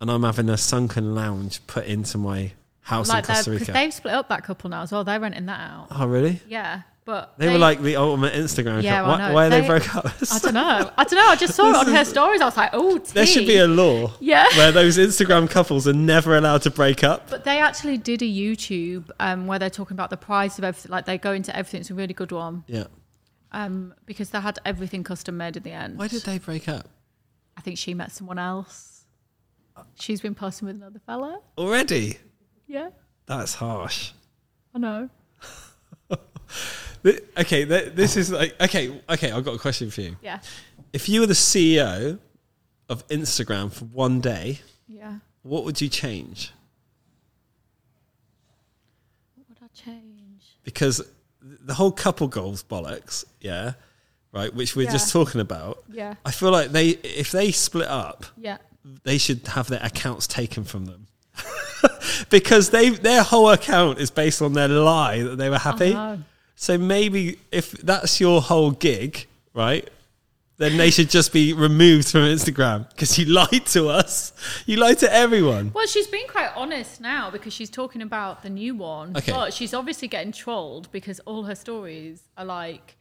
and I'm having a sunken lounge put into my house like in Costa Rica. they've split up that couple now as well. They're renting that out. oh, really? Yeah, but They, were like the ultimate Instagram. Yeah, couple. well, why, no, why they, they- broke up? I don't know. I don't know. I just saw it on her stories. I was like, oh, there should be a law yeah. where those Instagram couples are never allowed to break up. But they actually did a YouTube um, where they're talking about the price of everything. Like they go into everything. It's a really good one Yeah. um, because they had everything custom made in the end. Why did they break up I think she met someone else. She's been posting with another fella. already? Yeah, That's harsh. I know. Okay, this is like okay. Okay, I've got a question for you. Yeah, If you were the CEO of Instagram for one day, yeah. what would you change? What would I change? Because the whole couple goals bollocks, yeah, right, which we're just talking about. Yeah, I feel like they, if they split up, yeah. they should have their accounts taken from them. because they their whole account is based on their lie that they were happy. know. So maybe if that's your whole gig, right? Then they should just be removed from Instagram because you lied to us. You lied to everyone. Well, she's been quite honest now because she's talking about the new one. Okay. But she's obviously getting trolled because all her stories are like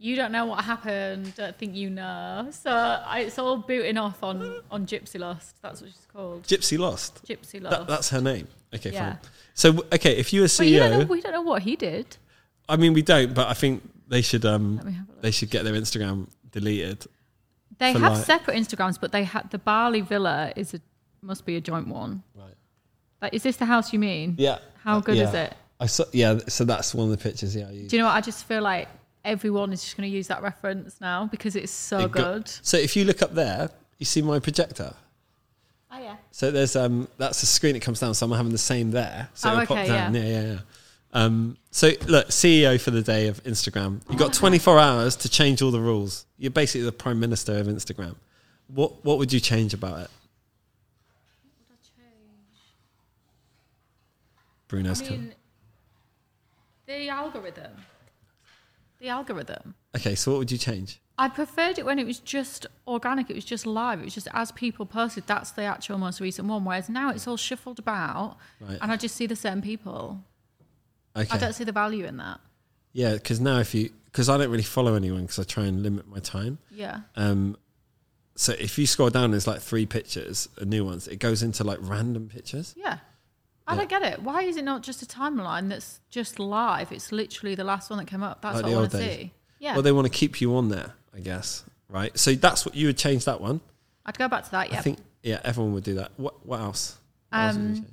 you don't know what happened. Don't think you know. So I, it's all booting off on on Gypsea Lust. That's what she's called. Gypsea Lust. Gypsea Lust. That, that's her name. Okay, Yeah. fine. So okay, if you were but you don't know, CEO, we don't know what he did. I mean we don't, but I think they should um Let me have a look. they should get their Instagram deleted. They have like- separate Instagrams, but they had the Bali Villa is a must be a joint one. Right. Like, is this the house you mean? Yeah. How good is it? I saw, yeah, so that's one of the pictures. Yeah, I used. Do you know what? I just feel like everyone is just going to use that reference now because it's so It got- good. So if you look up there, you see my projector. Oh yeah. So there's um that's the screen that comes down. So I'm having the same there. So Oh, it'll pop okay, down. Yeah, yeah, yeah. Um, so look, CEO for the day of Instagram. You've got 24 hours to change all the rules. You're basically the prime minister of Instagram. What what would you change about it? Bruno's I mean, the algorithm. The algorithm. Okay, so what would you change? I preferred it when it was just organic. It was just live. It was just as people posted. That's the actual most recent one. Whereas now it's all shuffled about, Right. and I just see the same people. Okay. I don't see the value in that. Yeah, because now if you because I don't really follow anyone because I try and limit my time. Yeah. Um, so if you scroll down, there's like three pictures, uh, new ones. It goes into like random pictures. Yeah. I Yeah. don't get it. Why is it not just a timeline that's just live? It's literally the last one that came up. That's Like what the I old want to days. see. Yeah. Well, they want to keep you on there, I guess. Right. So that's what you would change that one. I'd go back to that. Yeah. I think yeah, everyone would do that. What what else? What else would you Um, change?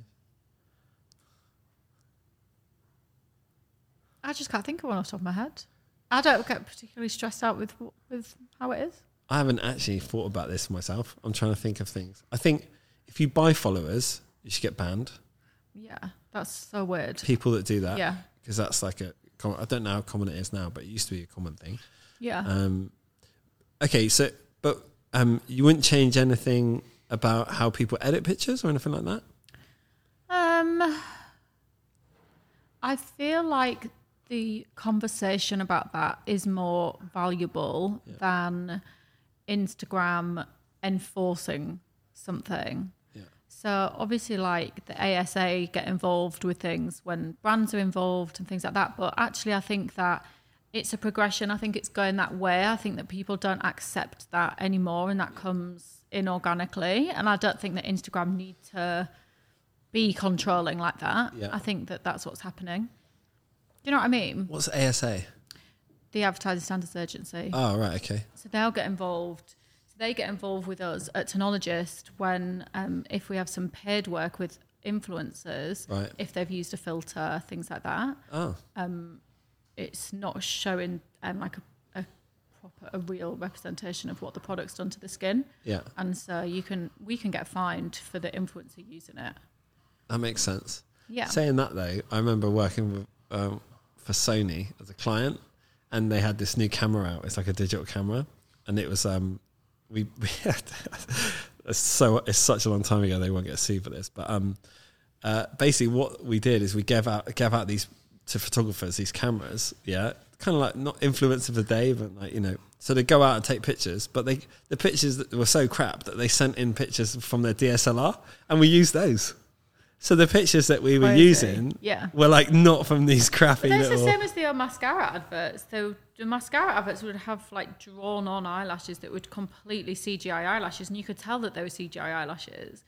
I just can't think of one off the top of my head. I don't get particularly stressed out with with how it is. I haven't actually thought about this myself. I'm trying to think of things. I think if you buy followers, you should get banned. Yeah, that's so weird. People that do that, Yeah, because that's like a. I don't know how common it is now, but it used to be a common thing. yeah. Um, okay, so but um, you wouldn't change anything about how people edit pictures or anything like that. Um, I feel like the conversation about that is more valuable Yeah. than Instagram enforcing something. Yeah. So obviously, like the ASA get involved with things when brands are involved and things like that. But actually, I think that it's a progression. I think it's going that way. I think that people don't accept that anymore, and that comes in organically. And I don't think that Instagram need to be controlling like that. Yeah. I think that that's what's happening. Do you know what I mean? What's ASA? The Advertising Standards Agency. Oh right, okay. So they'll get involved. So they get involved with us at Tanologist when, um, if we have some paid work with influencers, Right. if they've used a filter, things like that. Oh, Um, it's not showing um, like a, a proper, a real representation of what the product's done to the skin, yeah, and so you can we can get fined for the influencer using it. that makes sense. Yeah. Saying that though, I remember working with, um, for Sony as a client, and they had this new camera out. It's like a digital camera, and it was um, we, we had it's so it's such a long time ago. They won't get sued for this, but um, uh, basically what we did is we gave out gave out these to photographers these cameras, yeah, kind of like not influence of the day, but like you know, so they go out and take pictures, but they the pictures were so crap that they sent in pictures from their DSLR, and we used those. So the pictures that we were Crazy. using Yeah. were like not from these crappy But that's the same as the old mascara adverts. So the mascara adverts would have like drawn on eyelashes that would completely CGI eyelashes, and you could tell that they were CGI eyelashes.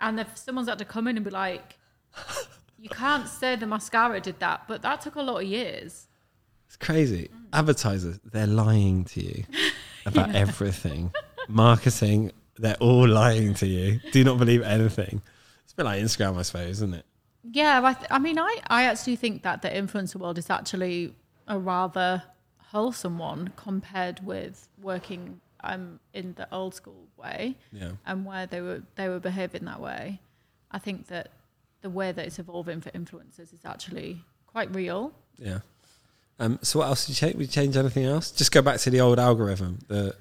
And if someone's had to come in and be like, "You can't say the mascara did that," but that took a lot of years. It's crazy. Advertisers, they're lying to you about everything. Marketing, they're all lying to you. Do not believe anything. It's a bit like Instagram, I suppose, isn't it? Yeah, I, th- I mean, I, I actually think that the influencer world is actually a rather wholesome one compared with working um, in the old school way. Yeah. and where they were they were behaving that way. I think that the way that it's evolving for influencers is actually quite real. Yeah. Um, so what else did you change? Would you change anything else? Just go back to the old algorithm. The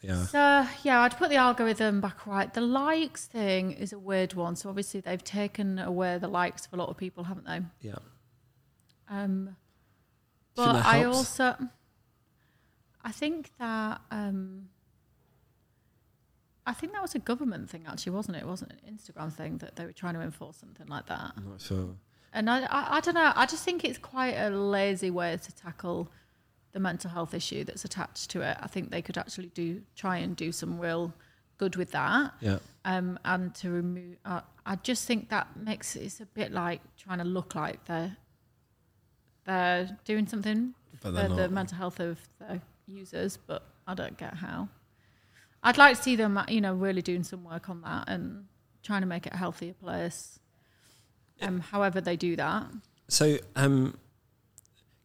yeah. So yeah, I'd put the algorithm back right. The likes thing is a weird one. So obviously they've taken away the likes for a lot of people, haven't they? Yeah. Um, but I also, I think that um, I think that was a government thing, actually, wasn't it? It wasn't an Instagram thing that they were trying to enforce something like that. I'm not sure. And I, I, I don't know. I just think it's quite a lazy way to tackle the mental health issue that's attached to it. I think they could actually do try and do some real good with that. Yeah. Um, and to remove, uh, I just think that makes it's a bit like trying to look like they're they're doing something But for the mental health of the users, but I don't get how. I'd like to see them, you know, really doing some work on that and trying to make it a healthier place. Um, however they do that. So, um,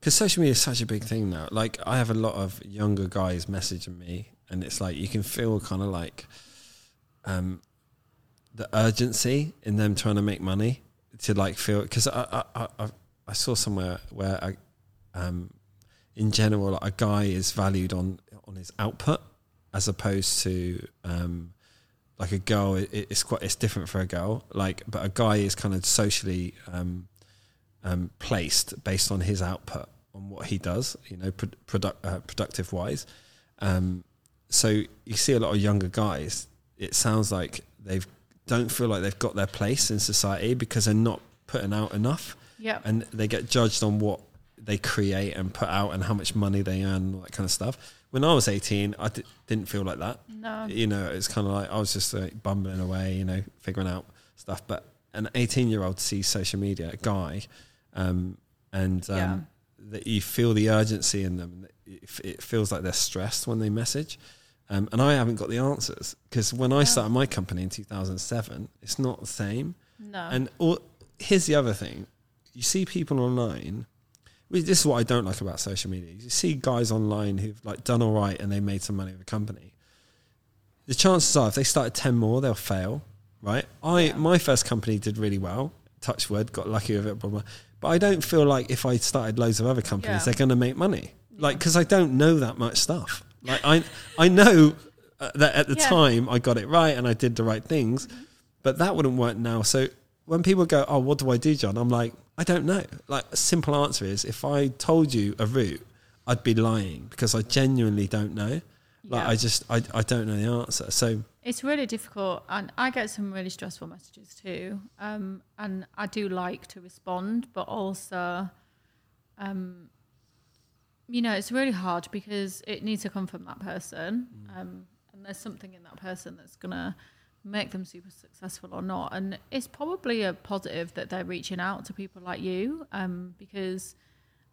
because social media is such a big thing now. Like, I have a lot of younger guys messaging me, and it's like you can feel kind of like um, the urgency in them trying to make money to like feel. Because I, I, I, I saw somewhere where I, um, in general, like, a guy is valued on on his output as opposed to um, like a girl. It, it's quite it's different for a girl. Like, but a guy is kind of socially. Um, um, placed based on his output on what he does, you know, pro- product, uh, productive wise. Um, so you see a lot of younger guys. It sounds like they've don't feel like they've got their place in society because they're not putting out enough, Yeah. and they get judged on what they create and put out and how much money they earn, all that kind of stuff. When I was eighteen, I d- didn't feel like that No. you know, it's kind of like I was just like bumbling away, you know, figuring out stuff. But an 18 year old sees social media, a guy, um, and um, Yeah. that you feel the urgency in them. It, feels like they're stressed when they message. Um, and I haven't got the answers because when I Yeah. started my company in 2007, it's not the same. No. And all, here's the other thing: you see people online. This is what I don't like about social media. You see guys online who've like done all right and they made some money with a company. The chances are, if they started ten more, they'll fail. Right? I Yeah. my first company did really well. Touch wood, got lucky with it. Blah, blah. But I don't feel like if I started loads of other companies, Yeah. they're going to make money. Like because I don't know that much stuff. Like I I know uh, that at the Yeah. time I got it right and I did the right things, but that wouldn't work now. So when people go, "Oh, what do I do, John?" I'm like, I don't know. Like a simple answer is, if I told you a route, I'd be lying because I genuinely don't know. Like Yeah. I just I I don't know the answer. So It's really difficult, and I get some really stressful messages too. Um, and I do like to respond, but also, um, you know, it's really hard because it needs to come from that person, um, and there's something in that person that's gonna make them super successful or not. And it's probably a positive that they're reaching out to people like you, um, because,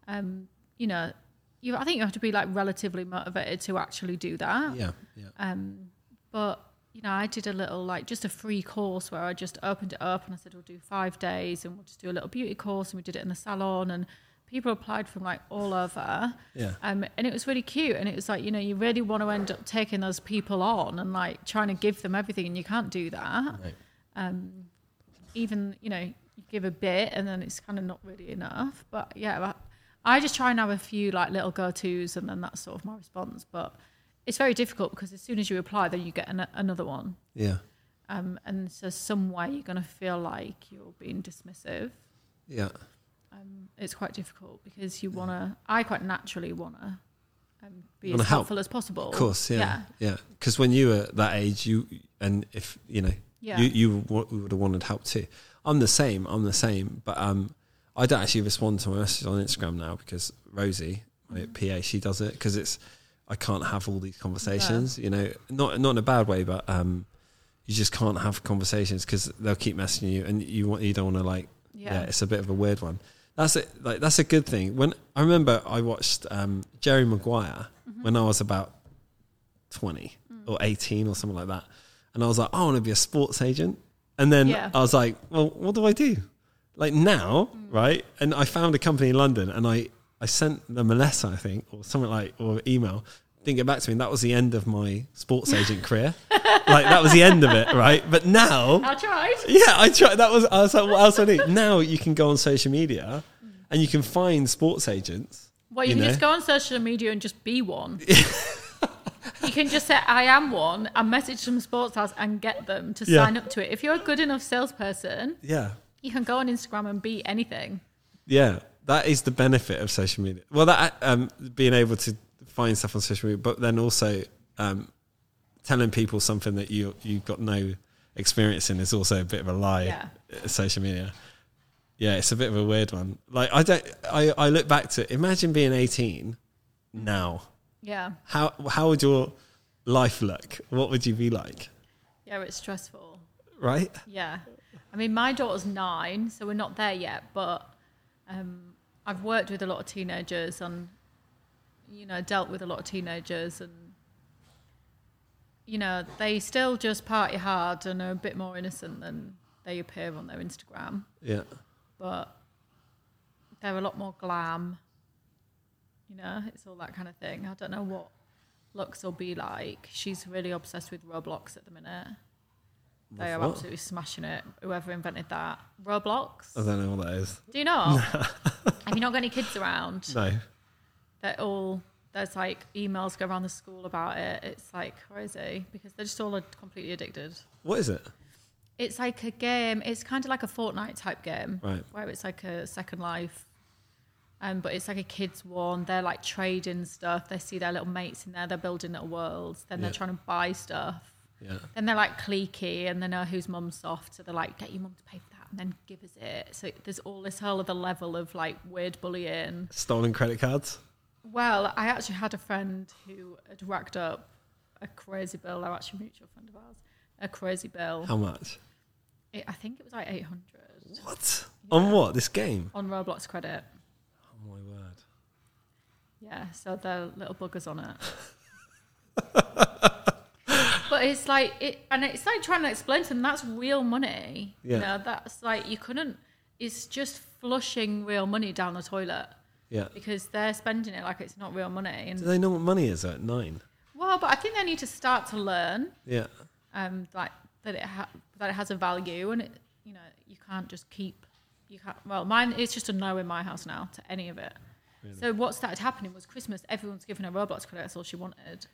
um, you know, you I think you have to be like relatively motivated to actually do that. yeah, yeah, Um, but you know, I did a little like just a free course where I just opened it up and I said we'll do five days and we'll just do a little beauty course and we did it in the salon and people applied from like all over. yeah, Um, and it was really cute and it was like you know you really want to end up taking those people on and like trying to give them everything and you can't do that. right. Um, even you know you give a bit and then it's kind of not really enough. But yeah, I, just try and have a few like little go tos and then that's sort of my response. But it's very difficult because as soon as you apply, then you get an, another one. yeah, Um, and so some way you're going to feel like you're being dismissive. yeah. Um, it's quite difficult because you want to. I quite naturally want to um, be Wanna as help. helpful as possible. Of course, yeah, yeah, yeah. Because when you were that age, you and if you know, yeah. you you wa- would have wanted help too. I'm the same. I'm the same. But um, I don't actually respond to my messages on Instagram now because Rosie, my PA, she does it because it's I can't have all these conversations. You know, not not in a bad way, but um, you just can't have conversations because they'll keep messaging you, and you want you don't want to like. Yeah. yeah, it's a bit of a weird one. That's it. Like that's a good thing. When I remember, I watched um, Jerry Maguire Mm-hmm. when I was about twenty Mm. or eighteen or something like that, and I was like, I want to be a sports agent. And then Yeah. I was like, well, what do I do? Like now, right? And I found a company in London, and I I sent them a letter, I think, or something like, or email. Didn't get back to me. And that was the end of my sports agent career. Like that was the end of it, right? But now, I tried. yeah, I tried. That was I was like, what else do I do? Now you can go on social media, and you can find sports agents. Well, you, you can know? just go on social media and just be one. you can just say, I am one, and message some sports stars and get them to Yeah. sign up to it. If you're a good enough salesperson, Yeah, you can go on Instagram and be anything. yeah. That is the benefit of social media. Well, that um, being able to find stuff on social media, but then also um, telling people something that you you've got no experience in is also a bit of a lie. Yeah. uh, Social media. Yeah, it's a bit of a weird one. Like I don't. I I look back to imagine being eighteen, now, Yeah. how how would your life look? What would you be like? Yeah, it's stressful. Right? Yeah. I mean, my daughter's nine, so we're not there yet, but um, I've worked with a lot of teenagers and, you know, dealt with a lot of teenagers and, you know, they still just party hard and are a bit more innocent than they appear on their Instagram, Yeah. but they're a lot more glam. You know, it's all that kind of thing. I don't know what looks will be like. She's really obsessed with Roblox at the minute. They are what? absolutely smashing it. Whoever invented that. Roblox. I don't know what that is. Do you know? Have you not got any kids around? No. They're all there's like emails go around the school about it. It's like crazy because they're just all completely addicted. What is it? It's like a game. It's kind of like a Fortnite type game, Right. where it's like a Second Life. Um, but it's like a kids one. They're like trading stuff. They see their little mates in there. They're building little worlds. Then Yeah. they're trying to buy stuff. Yeah. Then they're like cliquey and they know whose mum's soft. So they're like, get your mum to pay for that and then give us it. So there's all this whole other level of like weird bullying. Stolen credit cards? Well, I actually had a friend who had racked up a crazy bill. They're actually a mutual friend of ours. A crazy bill. How much? It, I think it was like 800 What? On what? This game? on Roblox credit. Oh my word. Yeah, so they're little buggers on it. but it's like it, and it's like trying to explain to them that's real money. Yeah. You know, that's like you couldn't. It's just flushing real money down the toilet Yeah. because they're spending it like it's not real money. Do And they know what money is at nine? well, but I think they need to start to learn, Yeah. um, like that it ha- that it has a value and it, you know, you can't just keep. You can't. Well, mine it's just a no in my house now to any of it. Really? So what started happening was Christmas. Everyone's given her Roblox credit. That's all she wanted.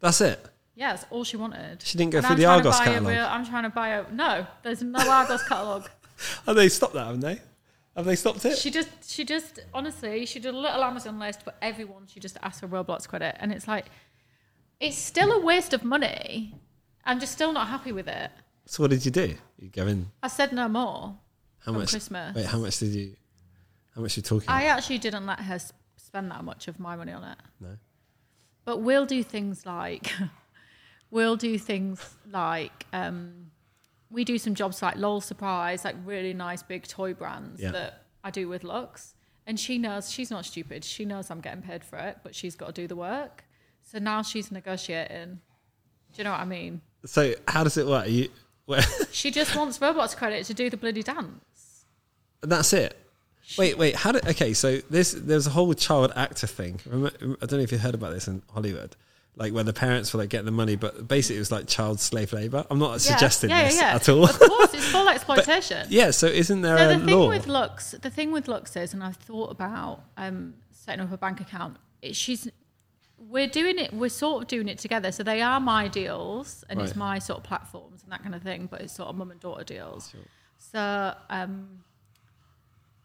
That's it. Yeah, that's all she wanted. She didn't go And through I'm the Argos catalogue. real- I'm trying to buy a no. There's no Argos catalog. Have oh, they stopped that, haven't they? Have they stopped it? She just, she just, honestly, she did a little Amazon list for everyone. She just asked for Roblox credit, and it's like, it's still a waste of money. I'm just still not happy with it. So what did you do? You go in. I said no more. How much? Christmas. Wait, how much did you? How much are you talking? I actually didn't let her spend that much of my money on it. no. But we'll do things like we'll do things like um, we do some jobs like LOL Surprise, like really nice big toy brands Yeah. that I do with Lux. And she knows she's not stupid. She knows I'm getting paid for it, but she's got to do the work. So now she's negotiating. Do you know what I mean? So how does it work? You, She just wants Roblox credit to do the bloody dance. And that's it. Wait, wait. How did? Okay, so this there's a whole child actor thing. I don't know if you heard about this in Hollywood, like where the parents were like getting the money, but basically it was like child slave labor. I'm not Yeah. suggesting yeah, this yeah, at all. Of course, it's full exploitation. yeah. So isn't there So a the thing law? with Lux, the thing with Lux is, and I've thought about um, setting up a bank account. It, she's, we're doing it. We're sort of doing it together. So they are my deals, and it's my sort of platforms and that kind of thing. But it's sort of mum and daughter deals. So, um,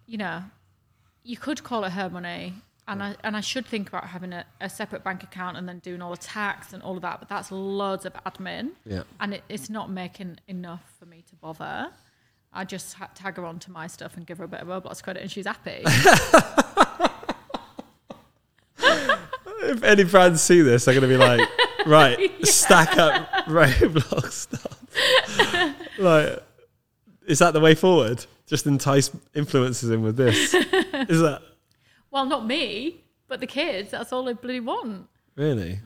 you know, you could call it her money. And I, and I should think about having a, a separate bank account and then doing all the tax and all of that, but that's loads of admin yeah. and it, it's not making enough for me to bother. I just ha- tag her onto my stuff and give her a bit of Roblox credit, and she's happy. If any brands see this, they're going to be like, right, stack up Roblox stuff. like, is that the way forward? Just entice influencers in with this? Is that well, not me, but the kids. That's all they bloody want. really?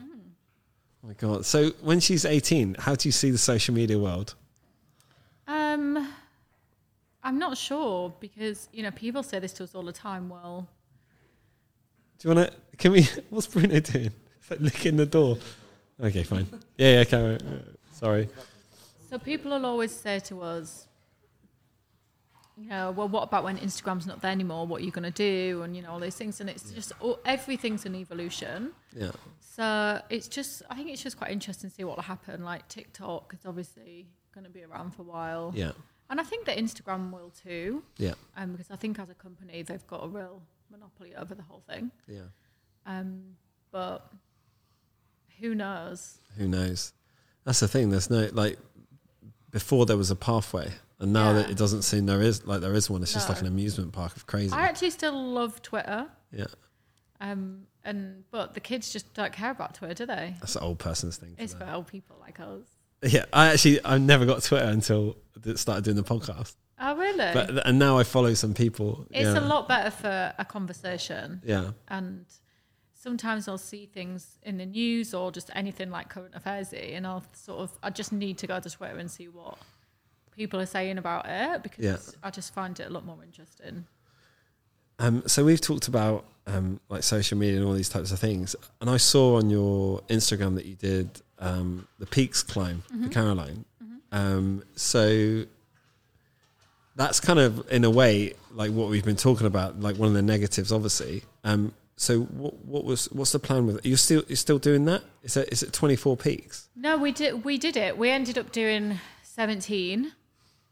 Oh my god! So when she's eighteen, how do you see the social media world? Um, I'm not sure because you know people say this to us all the time. Well, Do you want to? Can we? What's Bruno doing? It's like licking the door. Okay, fine. Yeah, yeah. On. Sorry. so people will always say to us, you know, well, what about when Instagram's not there anymore? What are you going to do? And you know all those things, and it's just all, everything's an evolution. Yeah. So it's just, I think it's just quite interesting to see what will happen. Like TikTok is obviously going to be around for a while, Yeah. and I think that Instagram will too, Yeah. um, because I think as a company they've got a real monopoly over the whole thing. Yeah. Um, but who knows? Who knows? That's the thing. There's no like before there was a pathway, and now that it doesn't seem there is like there is one. It's just like an amusement park of crazy. I actually still love Twitter. yeah. Um, and but the kids just don't care about Twitter, do they? That's an old person's thing. It's for old people like us. Yeah, I actually I never got Twitter until I started doing the podcast. Oh, really? But and now I follow some people. it's yeah. a lot better for a conversation. Yeah, and sometimes I'll see things in the news or just anything like current affairs and I'll sort of I just need to go to Twitter and see what people are saying about it because Yeah. I just find it a lot more interesting. Um, so we've talked about um, like social media and all these types of things, and I saw on your Instagram that you did um, the Peaks climb, Mm-hmm. the Caroline. Um, so that's kind of in a way like what we've been talking about, like one of the negatives, obviously. Um, so what, what was what's the plan with it? You're still you're still doing that? Is it is it 24 peaks? No, we did we did it. We ended up doing 17.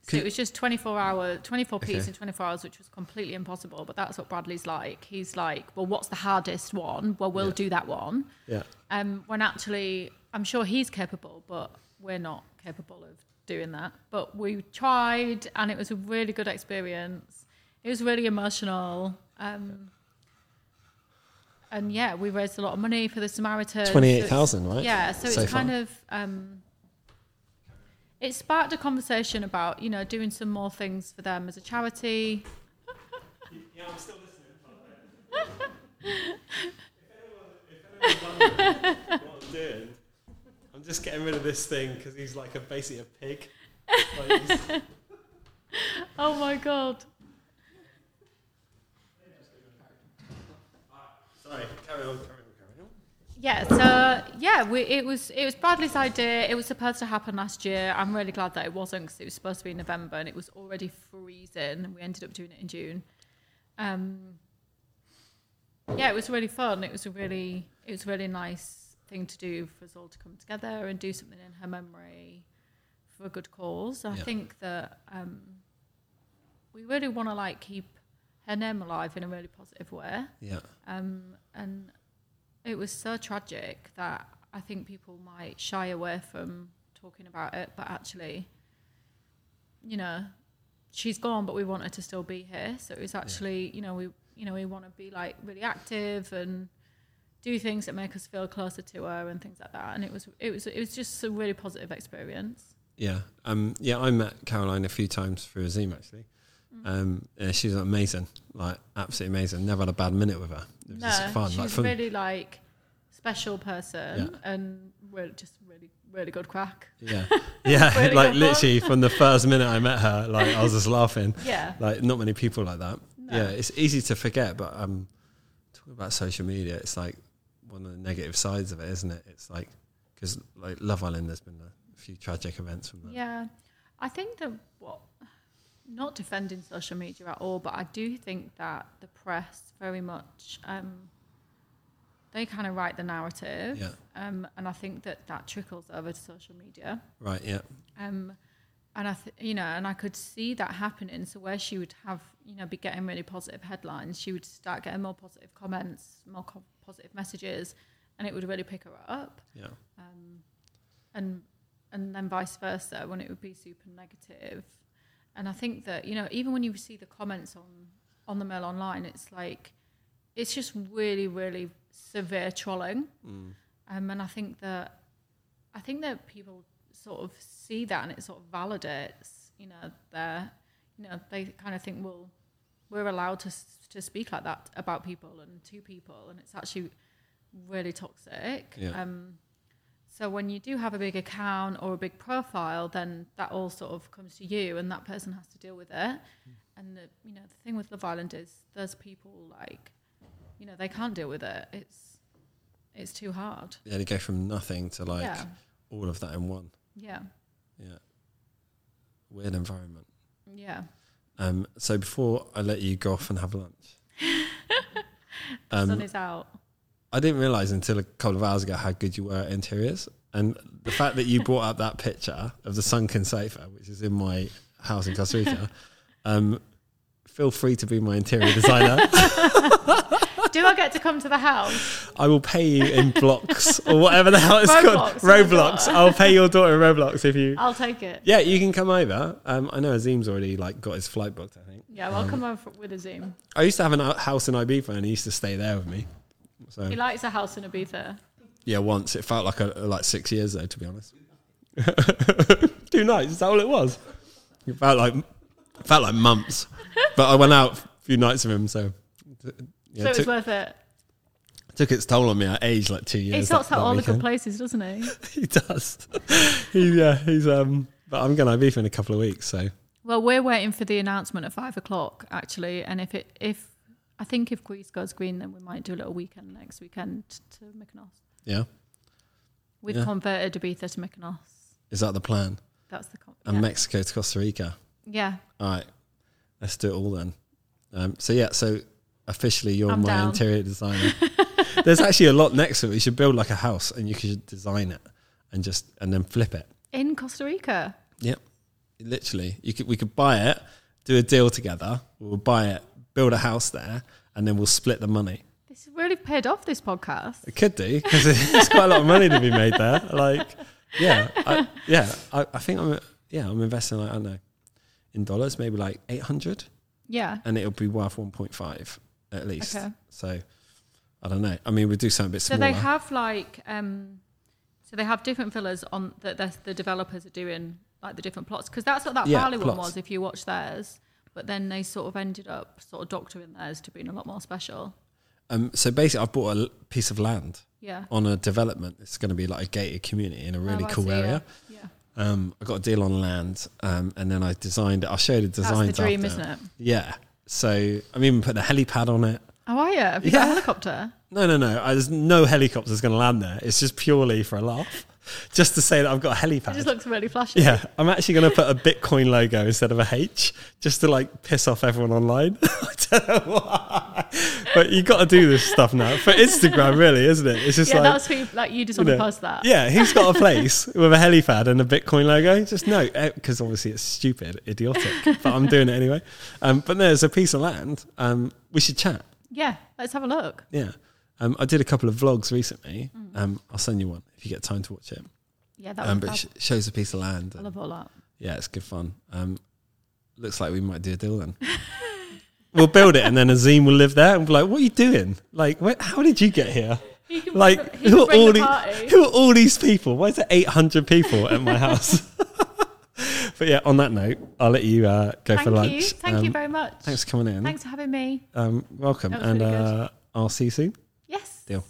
So it was just 24 hour 24 peaks Okay. in 24 hours which was completely impossible, but that's what Bradley's like. He's like, "Well, what's the hardest one? Well, we'll Yeah. do that one." Yeah, Um, when actually, I'm sure he's capable, but we're not capable of doing that. But we tried, and it was a really good experience. It was really emotional. Um, and yeah, we raised a lot of money for the Samaritans. So twenty it's- eight thousand, right? Yeah, so, So it's kind of um, it sparked a conversation about you know doing some more things for them as a charity. Yeah, I'm still listening. what I'm doing, I'm just getting rid of this thing because he's like a basically a pig. Like, Oh my god! Sorry, carry on, carry on. Yeah, so yeah, we, it was it was Bradley's idea. It was supposed to happen last year. I'm really glad that it wasn't because it was supposed to be in November and it was already freezing, and we ended up doing it in June. Um, yeah, it was really fun. It was a really it was a really nice thing to do for us all to come together and do something in her memory for a good cause. I Yeah. think that um, we really want to like keep her name alive in a really positive way. Yeah, Um, and it was so tragic that I think people might shy away from talking about it, but actually, you know, she's gone, but we want her to still be here. So it was actually, you know, we, you know, we want to be like really active and do things that make us feel closer to her and things like that. And it was, it was, it was just a really positive experience. yeah, um, yeah. I met Caroline a few times through a Zoom actually. Mm. Um, yeah, she's amazing, like absolutely amazing. Never had a bad minute with her. It was just fun, she's like a fun. really like special person and really, just really, really good crack. Yeah, yeah. Really like literally from the first minute I met her, like I was just laughing. Yeah. Like not many people like that. No. Yeah, it's easy to forget, but um, talking about social media, it's like one of the negative sides of it, isn't it? It's like because like Love Island, there's been a few tragic events from that. Yeah, I think that what not defending social media at all, but I do think that the press very much um, they kind of write the narrative, Yeah. um, and I think that that trickles over to social media. Right. Yeah. Um, and I, th- you know, and I could see that happening. So where she would have, you know, be getting really positive headlines, she would start getting more positive comments, more co- positive messages, and it would really pick her up. Yeah. um, and and then vice versa when it would be super negative. And I think that you know even when you see the comments on on the mail online, it's like it's just really really severe trolling. Mm. Um, and I think that I think that people sort of see that and it sort of validates you know their you know they kind of think well we're allowed to to speak like that about people and to people and it's actually really toxic. Yeah. Um, so when you do have a big account or a big profile, then that all sort of comes to you, and that person has to deal with it. And the, you know the thing with Love Island is there's people like, you know, they can't deal with it. It's it's too hard. Yeah. To go from nothing to like yeah, all of that in one. yeah, Yeah. Weird environment. yeah. Um. So before I let you go off and have lunch, The Sun um, is out. I didn't realize until a couple of hours ago how good you were at interiors, and the fact that you brought up that picture of the sunken sofa, which is in my house in Costa Rica. Um, feel free to be my interior designer. do I get to come to the house? I will pay you in blocks or whatever the hell it's called. Roblox, my Roblox. I'll pay your daughter in Roblox if you. I'll take it. Yeah, you can come over. Um, I know Azim's already like got his flight booked. I think. Yeah, well, I'll come over with Azim. I used to have a house in Ibiza, and he used to stay there with me. So He likes a house in Ibiza. yeah, once it felt like a like six years though, to be honest. Two nights. Is that all it was? It felt like felt like months, but I went out a few nights with him, so yeah, so it was took, worth it. took its toll on me. I aged like two years. He sorts that- out that all the good weekend. places, doesn't he? he does. he, yeah, he's um. But I'm going to Ibiza in a couple of weeks, so Well, we're waiting for the announcement at five o'clock actually, and if it if I think if Greece goes green, then we might do a little weekend next weekend to Mykonos. yeah. We've Yeah. converted Ibiza to Mykonos. Is that the plan? That's the con- And yeah. Mexico to Costa Rica. yeah. All right, let's do it all then. Um, so yeah, so officially you're I'm my down. interior designer. There's actually a lot next to it. You should build like a house, and you could design it and just and then flip it. in Costa Rica. Yep, literally. You could we could buy it, do a deal together. We'll buy it, build a house there, and then we'll split the money. This really paid off this podcast. It could do because there's quite a lot of money to be made there. Like, yeah, I, yeah. I, I think I'm yeah I'm investing like I don't know in dollars maybe like eight hundred. Yeah. and it'll be worth 1.5 at least. Okay. So I don't know. I mean, we do something a bit So smaller. they have like um, so they have different villas on that the, the developers are doing like the different plots because that's what that Yeah, Bali one was. If you watch theirs, but then they sort of ended up sort of doctoring theirs to being a lot more special. um, so basically, I've bought a l- piece of land Yeah. on a development. It's going to be like a gated community in a really Oh, cool see, area. Yeah. yeah. Um, I got a deal on land, um, and then I designed it. I'll show you the That's designs. the dream, after. isn't it? Yeah. So I'm even putting a helipad on it. Oh, are you? Have you got a helicopter? No, no, no. I, there's no helicopters going to land there. It's just purely for a laugh, just to say that I've got a helipad. It just looks really flashy. Yeah, I'm actually going to put a Bitcoin logo instead of a H, just to like piss off everyone online. I don't know why, but you got to do this stuff now for Instagram, really, isn't it? It's just Yeah, like, that's who, like you just you want to post that. yeah, who's got a place with a helipad and a Bitcoin logo? Just no, because obviously it's stupid, idiotic, but I'm doing it anyway. Um, but there's a piece of land. Um, we should chat. Yeah, let's have a look. Yeah, um, I did a couple of vlogs recently. Mm. Um, I'll send you one if you get time to watch it. Yeah, that Um, but it sh- shows a piece of land. I love all that. Yeah, it's good fun. Um, looks like we might do a deal then. we'll build it, and then Azim will live there, and be like, "What are you doing? Like, wh- how did you get here? He Like, bring, who are all the these? Who are all these people? Why is there eight hundred people at my house?" but yeah, on that note, I'll let you uh, go Thank for lunch. you. Thank you Um, very much. Thanks for coming in. Thanks for having me. Um, welcome, and really uh, I'll see you soon. Yes. Deal.